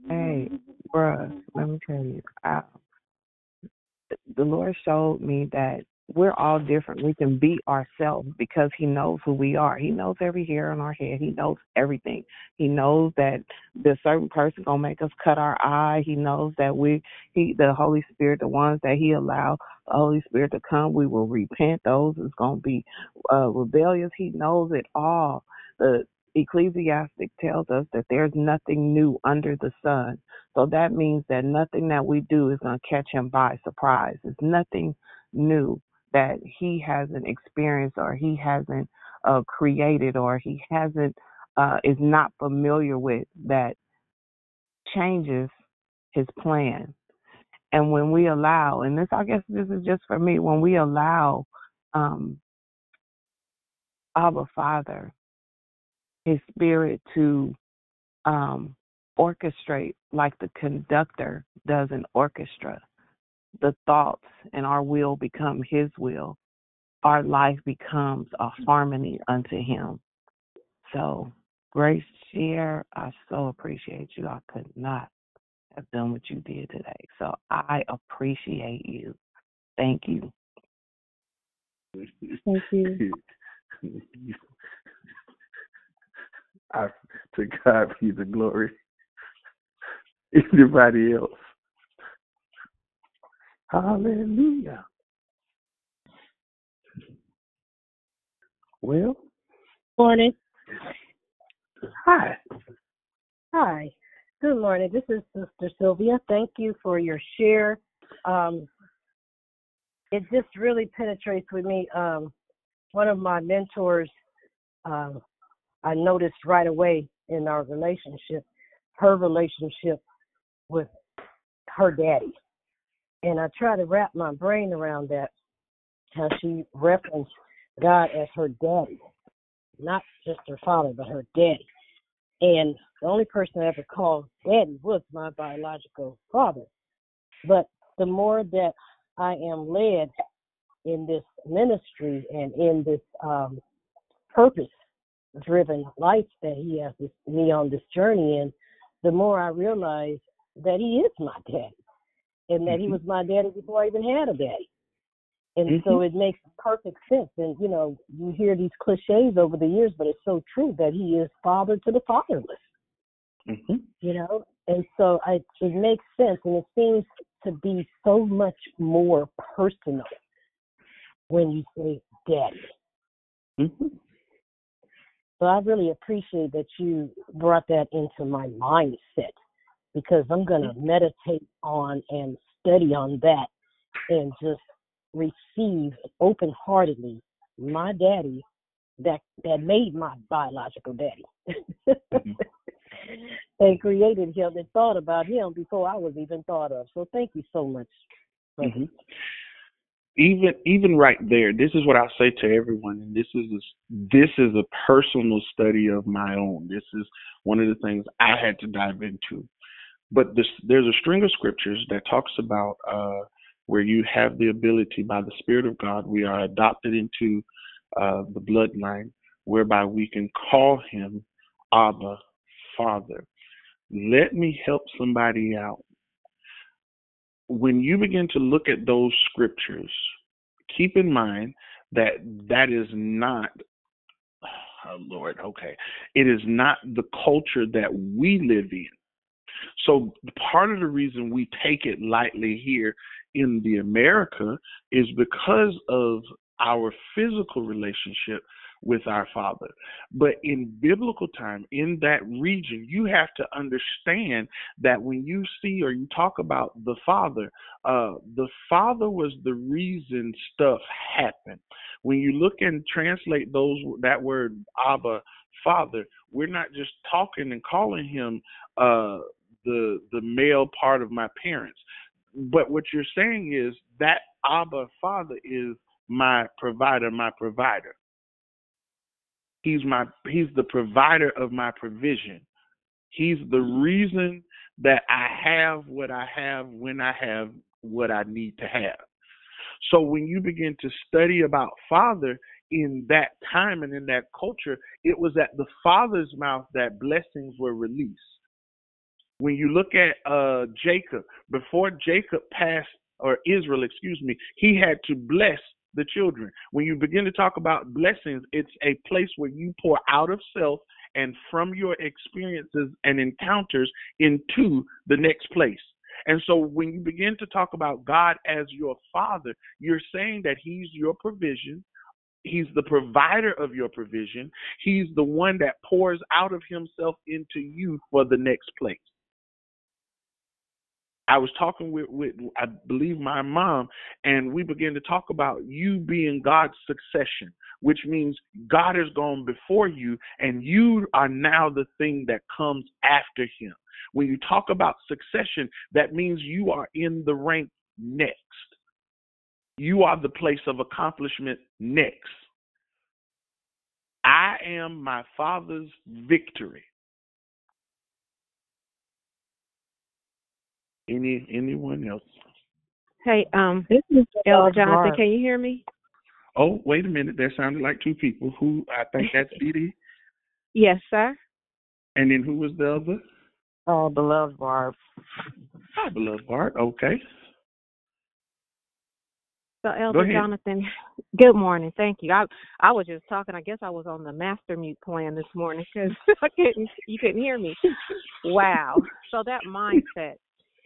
Hey, bruh, let me tell you, I, the Lord showed me that we're all different. We can be ourselves because He knows who we are. He knows every hair on our head. He knows everything. He knows that the certain person gonna make us cut our eye. He knows that we, He, the Holy Spirit, the ones that He allowed the Holy Spirit to come, we will repent. Those is gonna be uh, rebellious. He knows it all. The Ecclesiastes tells us that there's nothing new under the sun. So that means that nothing that we do is going to catch him by surprise. It's nothing new that he hasn't experienced or he hasn't uh, created or he hasn't uh, is not familiar with that changes his plan. And when we allow, and this I guess this is just for me, when we allow um, Abba Father, His Spirit to um, orchestrate like the conductor does an orchestra, the thoughts and our will become His will our life becomes a harmony unto him. So, Grace Share, I so appreciate you. I could not have done what you did today. So I appreciate you. Thank you. Thank you. I, to God be the glory. Anybody else? Hallelujah. Well, Morning. hi. Hi. Good morning. This is Sister Sylvia. Thank you for your share. Um, it just really penetrates with me. Um, one of my mentors, um, I noticed right away in our relationship, her relationship with her daddy. And I try to wrap my brain around that, how she referenced God as her daddy, not just her father, but her daddy. And the only person I ever called daddy was my biological father. But the more that I am led in this ministry and in this um, purpose driven life that he has this, me on this journey in, the more I realize that he is my daddy and that he was my daddy before I even had a daddy. And Mm-hmm. so it makes perfect sense. And, you know, you hear these cliches over the years, but it's so true that he is father to the fatherless, Mm-hmm. you know? And so I, it makes sense. And it seems to be so much more personal when you say daddy. Mm-hmm. So I really appreciate that you brought that into my mindset because I'm going to meditate on and study on that and just receive open heartedly my daddy that that made my biological daddy Mm-hmm. and created him and thought about him before I was even thought of. So thank you so much. Mhm. Even even right there, this is what I say to everyone, and this is a, this is a personal study of my own. This is one of the things I had to dive into. But this, there's a string of scriptures that talks about uh, where you have the ability by the Spirit of God, we are adopted into uh, the bloodline, whereby we can call Him Abba, Father. Let me help somebody out when you begin to look at those scriptures, keep in mind that that is not, oh Lord, okay, it is not the culture that we live in. So part of the reason we take it lightly here in the America is because of our physical relationship with our Father. But in biblical time, in that region, you have to understand that when you see or you talk about the Father, uh, the Father was the reason stuff happened. When you look and translate those that word Abba, Father, we're not just talking and calling him uh, the the male part of my parents. But what you're saying is that Abba Father is my provider, my provider. He's my he's the provider of my provision. He's the mm-hmm. reason that I have what I have when I have what I need to have. So when you begin to study about father in that time and in that culture, it was at the father's mouth that blessings were released. When you look at uh Jacob, before Jacob passed or Israel, excuse me, he had to bless the children. When you begin to talk about blessings, it's a place where you pour out of self and from your experiences and encounters into the next place. And so when you begin to talk about God as your father, you're saying that he's your provision. He's the provider of your provision. He's the one that pours out of himself into you for the next place. I was talking with, with I believe my mom, and we began to talk about you being God's succession, which means God has gone before you, and you are now the thing that comes after Him. When you talk about succession, that means you are in the rank next. You are the place of accomplishment next. I am my Father's victory. Any anyone else? Hey, um, This is Elder Elder Jonathan, Barb. can you hear me? Oh, wait a minute. That sounded like two people. Who I think that's Dee Dee. Yes, sir. And then who was the other? Oh, beloved Barb. Hi, beloved Bart. Okay. So, Elder ahead. Jonathan, good morning. Thank you. I I was just talking. I guess I was on the master mute plan this morning because I couldn't. You couldn't hear me. Wow. So that mindset,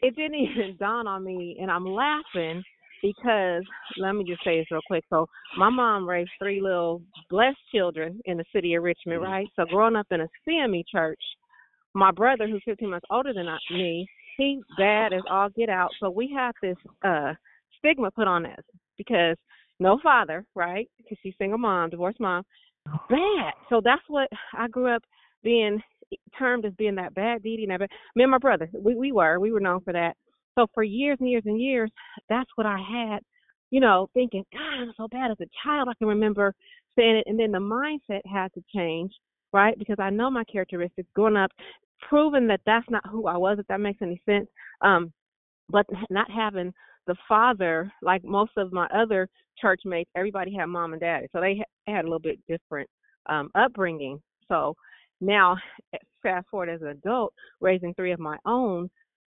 it didn't even dawn on me, and I'm laughing because let me just say this real quick. So my mom raised three little blessed children in the city of Richmond, right? So growing up in a CME church, my brother, who's 15 months older than me, he's bad as all get out. So we had this uh stigma put on us because no father, right? Because she's single mom, divorced mom, bad. So that's what I grew up being termed as being that bad Dee Dee that. Me and my brother, we we were we were known for that. So for years and years and years, that's what I had, you know, thinking, God, I'm so bad as a child. I can remember saying it, and then the mindset had to change, right? Because I know my characteristics growing up, proving that that's not who I was. If that makes any sense. Um, but not having the father like most of my other church mates everybody had mom and daddy so they had a little bit different um upbringing so now fast forward as an adult raising three of my own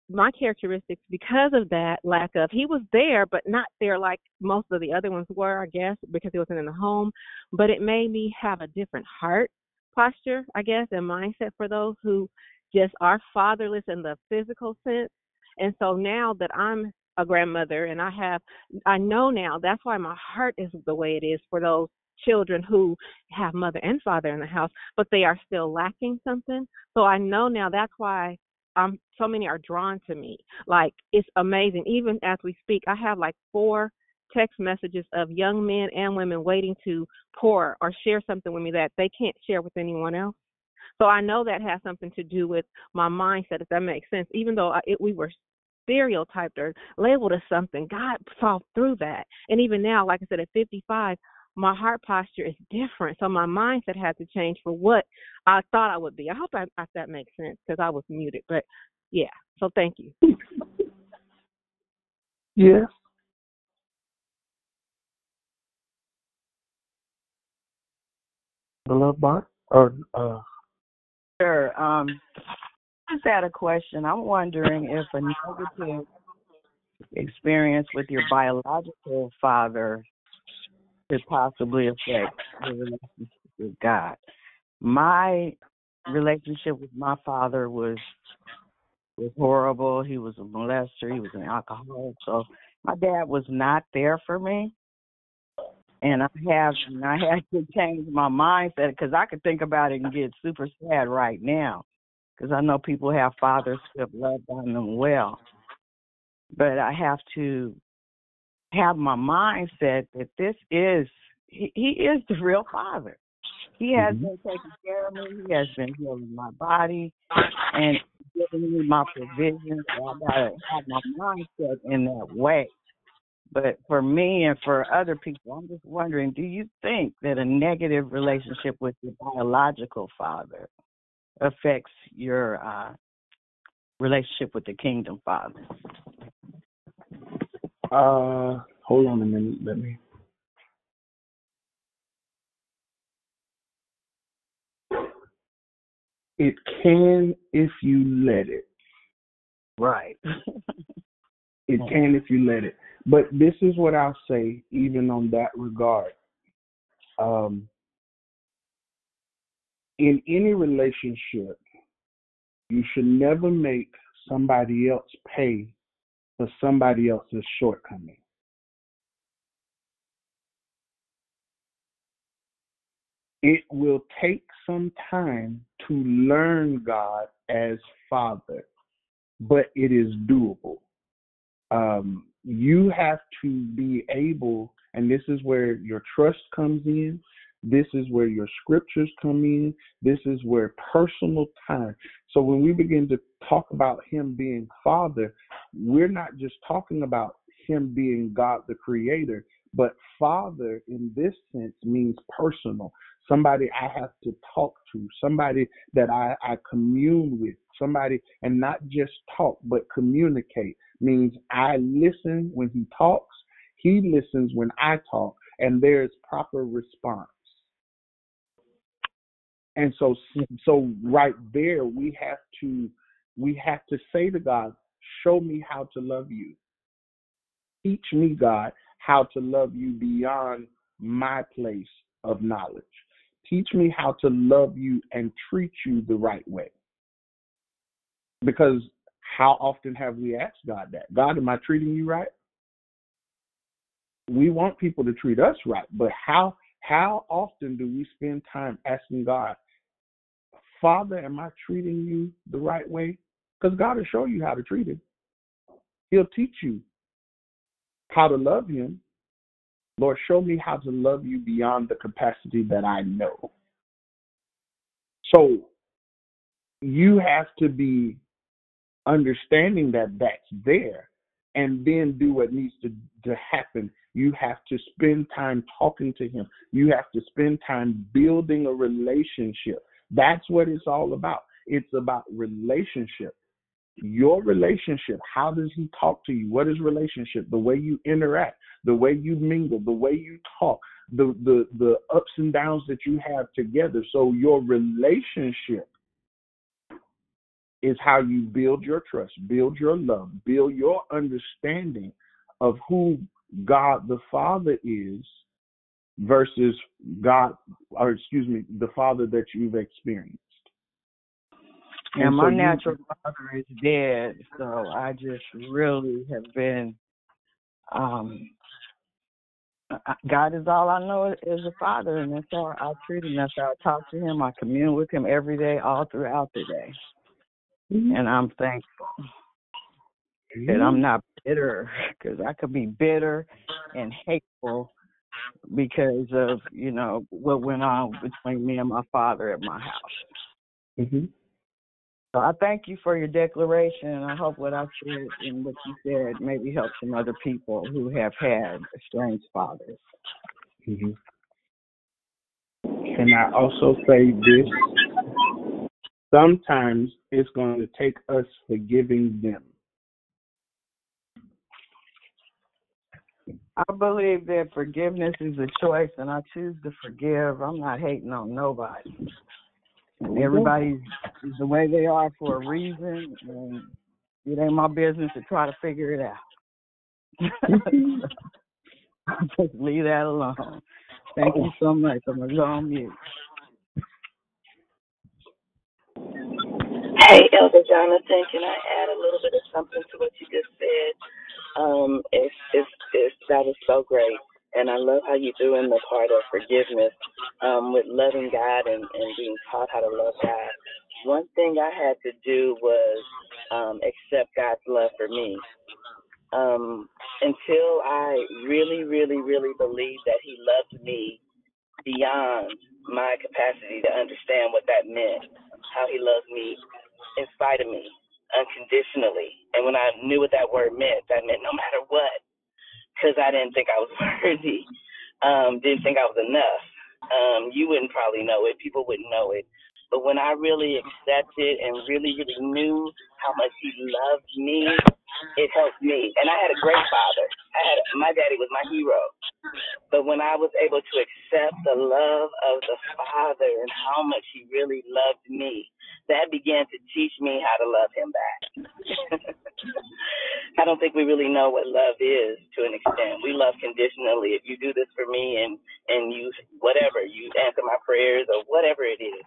my characteristics because of that lack of he was there but not there like most of the other ones were i guess because he wasn't in the home but it made me have a different heart posture i guess and mindset for those who just are fatherless in the physical sense. And so now that I'm a grandmother and I have, I know now that's why my heart is the way it is for those children who have mother and father in the house, but they are still lacking something. So I know now that's why um so many are drawn to me. Like it's amazing. Even as we speak, I have like four text messages of young men and women waiting to pour or share something with me that they can't share with anyone else. So I know that has something to do with my mindset, if that makes sense. Even though I, it, we were stereotyped or labeled as something, God saw through that. And even now, like I said, at 55, my heart posture is different. So my mindset had to change for what I thought I would be. I hope I, if that makes sense because I was muted. But yeah, so thank you. Yes. Beloved Bart or uh Sure. Um, I just had a question. I'm wondering if a negative experience with your biological father could possibly affect the relationship with God. My relationship with my father was was horrible. He was a molester. He was an alcoholic. So my dad was not there for me. And I have, and I had to change my mindset because I could think about it and get super sad right now, because I know people have fathers who have loved on them well. But I have to have my mindset that this is he, he is the real father. He has Mhm. been taking care of me. He has been healing my body and giving me my provisions. So I gotta have my mindset in that way. But for me and for other people, I'm just wondering, do you think that a negative relationship with your biological father affects your uh relationship with the kingdom father? Uh hold on a minute, let me it can if you let it. Right. It can if you let it. But this is what I'll say, even on that regard. Um, in any relationship, you should never make somebody else pay for somebody else's shortcoming. It will take some time to learn God as Father, but it is doable. um, you have to be able, and this is where your trust comes in. This is where your scriptures come in. This is where personal time. So when we begin to talk about Him being Father, we're not just talking about Him being God the Creator, but Father in this sense means personal. Somebody I have to talk to, somebody that I, I commune with, somebody, and not just talk, but communicate means I listen when he talks, he listens when I talk, and there's proper response. And so, so right there, we have to, we have to say to God, show me how to love you. Teach me, God, how to love you beyond my place of knowledge. Teach me how to love you and treat you the right way. Because how often have we asked God that? God, am I treating you right? We want people to treat us right, but how how often do we spend time asking God, Father, am I treating you the right way? Because God will show you how to treat it. He'll teach you how to love him. Lord, show me how to love you beyond the capacity that I know. So you have to be understanding that that's there and then do what needs to, to happen. You have to spend time talking to him. You have to spend time building a relationship. That's what it's all about. It's about relationship. Your relationship. How does he talk to you? What is relationship? The way you interact, the way you mingle, the way you talk, the the the ups and downs that you have together. So your relationship is how you build your trust, build your love, build your understanding of who God the Father is versus God, or excuse me, the Father that you've experienced. And And my so you- natural father is dead, so I just really have been. um God is all I know as a father, and that's how I treat him. That's how I talk to him. I commune with him every day, all throughout the day. and I'm thankful that I'm not bitter because I could be bitter and hateful because of you know what went on between me and my father at my house. Mm-hmm. So I thank you for your declaration, and I hope what I said and what you said maybe help some other people who have had estranged fathers. Mm-hmm. Can I also say this? Sometimes it's going to take us forgiving them. I believe that forgiveness is a choice, and I choose to forgive. I'm not hating on nobody. And everybody is the way they are for a reason, and it ain't my business to try to figure it out. Just leave that alone. Thank you so much. I'm gonna go on mute. Hey, Elder Jonathan, can I add a little bit of something to what you just said? Um, it's, it's, it's, that was so great. And I love how you threw in the part of forgiveness um, with loving God and, and being taught how to love God. One thing I had to do was um, accept God's love for me. Um, until I really, really, really believed that He loved me beyond my capacity to understand what that meant, how He loved me in spite of me, unconditionally. And when I knew what that word meant, that meant no matter what, because I didn't think I was worthy, um, didn't think I was enough. Um, you wouldn't probably know it, people wouldn't know it. But when I really accepted and really, really knew how much he loved me, it helped me. And I had a great father. I had my daddy was my hero. But when I was able to accept the love of the Father and how much He really loved me, that began to teach me how to love Him back. I don't think we really know what love is to an extent. We love conditionally. If you do this for me and and you whatever you answer my prayers or whatever it is,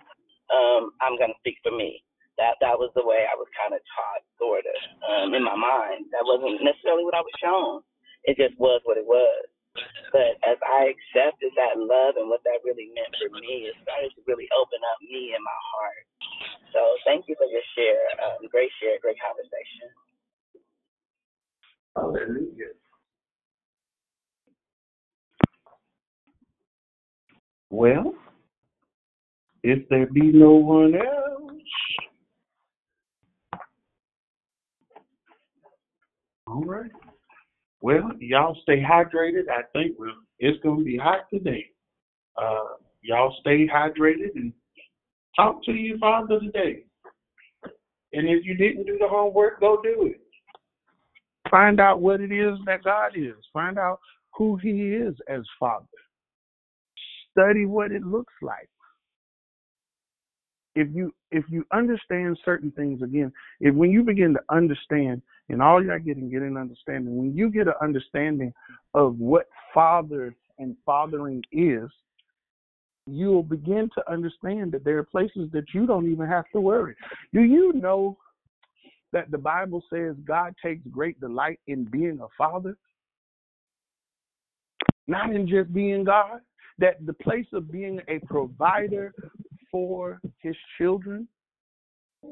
um, I'm gonna speak for me. That that was the way I was kind of taught, sort of, um, in my mind. That wasn't necessarily what I was shown. It just was what it was. But as I accepted that love and what that really meant for me, it started to really open up me and my heart. So thank you for your share. Um, great share, great conversation. Hallelujah. Well, if there be no one else, all right. Well, y'all stay hydrated. I think it's going to be hot today. Uh, y'all stay hydrated and talk to your father today. And if you didn't do the homework, go do it. Find out what it is that God is. Find out who He is as Father. Study what it looks like. If you if you understand certain things again, if when you begin to understand, and all you're getting get an understanding, when you get an understanding of what father and fathering is, you'll begin to understand that there are places that you don't even have to worry. Do you know that the Bible says God takes great delight in being a father? Not in just being God, that the place of being a provider for his children.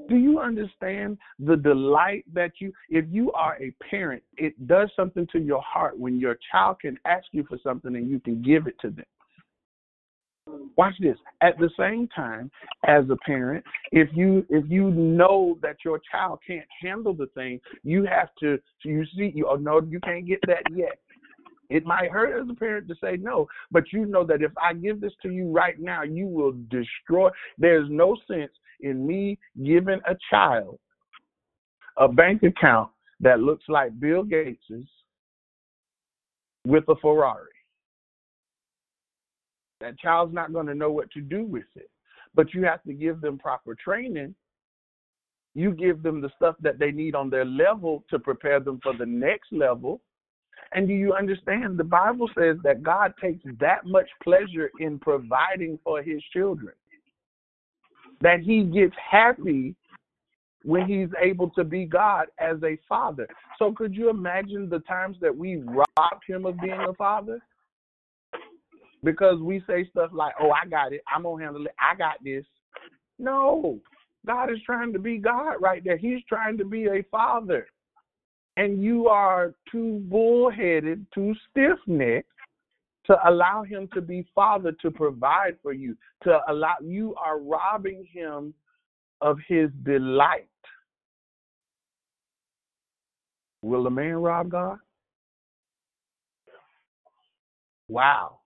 Do you understand the delight that you, if you are a parent, it does something to your heart when your child can ask you for something and you can give it to them? Watch this. At the same time, as a parent, if you if you know that your child can't handle the thing, you have to you see you oh no, you can't get that yet. It might hurt as a parent to say no, but you know that if I give this to you right now, you will destroy. There's no sense in me giving a child a bank account that looks like Bill Gates's with a Ferrari. That child's not going to know what to do with it. But you have to give them proper training. You give them the stuff that they need on their level to prepare them for the next level. And do you understand? The Bible says that God takes that much pleasure in providing for his children, that he gets happy when he's able to be God as a father. So, could you imagine the times that we robbed him of being a father? Because we say stuff like, oh, I got it. I'm going to handle it. I got this. No, God is trying to be God right there. He's trying to be a father. And you are too bullheaded, too stiff necked to allow him to be father to provide for you, to allow you are robbing him of his delight. Will a man rob God? Wow.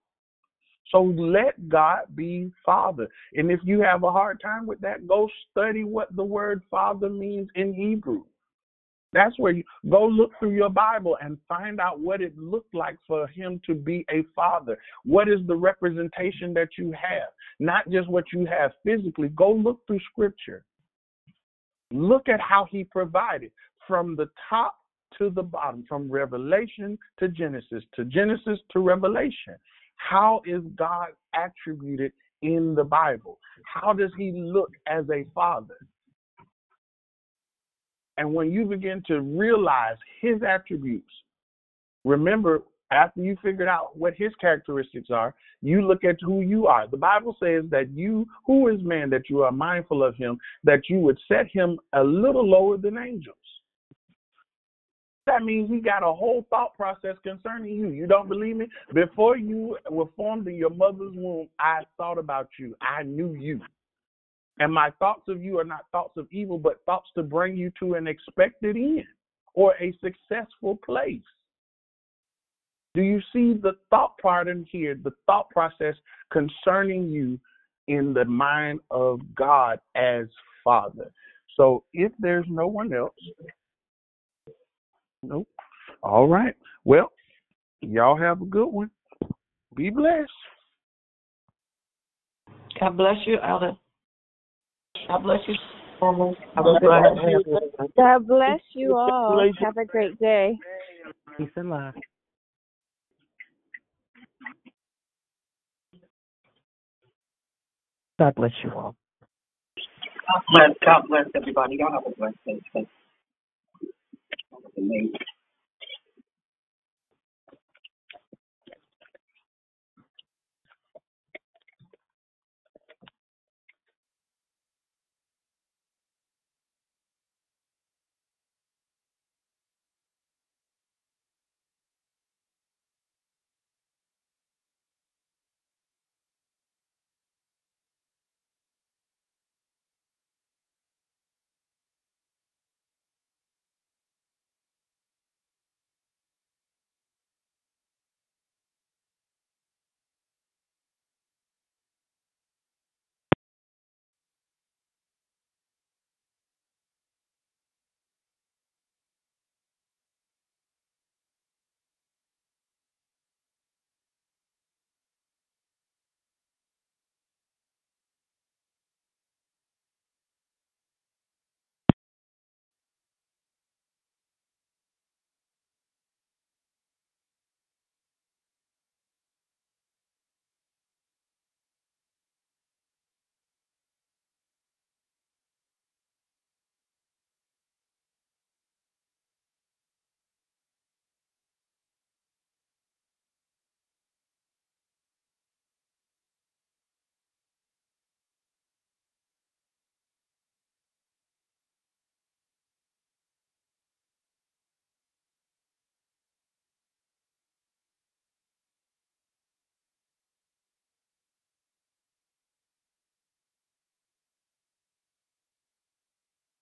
So let God be Father. And if you have a hard time with that, go study what the word Father means in Hebrew. That's where you go look through your Bible and find out what it looked like for him to be a father. What is the representation that you have? Not just what you have physically. Go look through scripture. Look at how he provided from the top to the bottom, from Revelation to Genesis, to Genesis to Revelation. How is God attributed in the Bible? How does he look as a father? And when you begin to realize his attributes, remember, after you figured out what his characteristics are, you look at who you are. The Bible says that you, who is man, that you are mindful of him, that you would set him a little lower than angels. That means he got a whole thought process concerning you. You don't believe me? Before you were formed in your mother's womb, I thought about you. I knew you. And my thoughts of you are not thoughts of evil, but thoughts to bring you to an expected end or a successful place. Do you see the thought part in here, the thought process concerning you in the mind of God as Father? So if there's no one else, nope. All right. Well, y'all have a good one. Be blessed. God bless you, Elder. God bless you. God God bless you all. Have a great day. Peace and love. God bless you all. God bless, God bless everybody. Y'all have a blessed day. Amazing.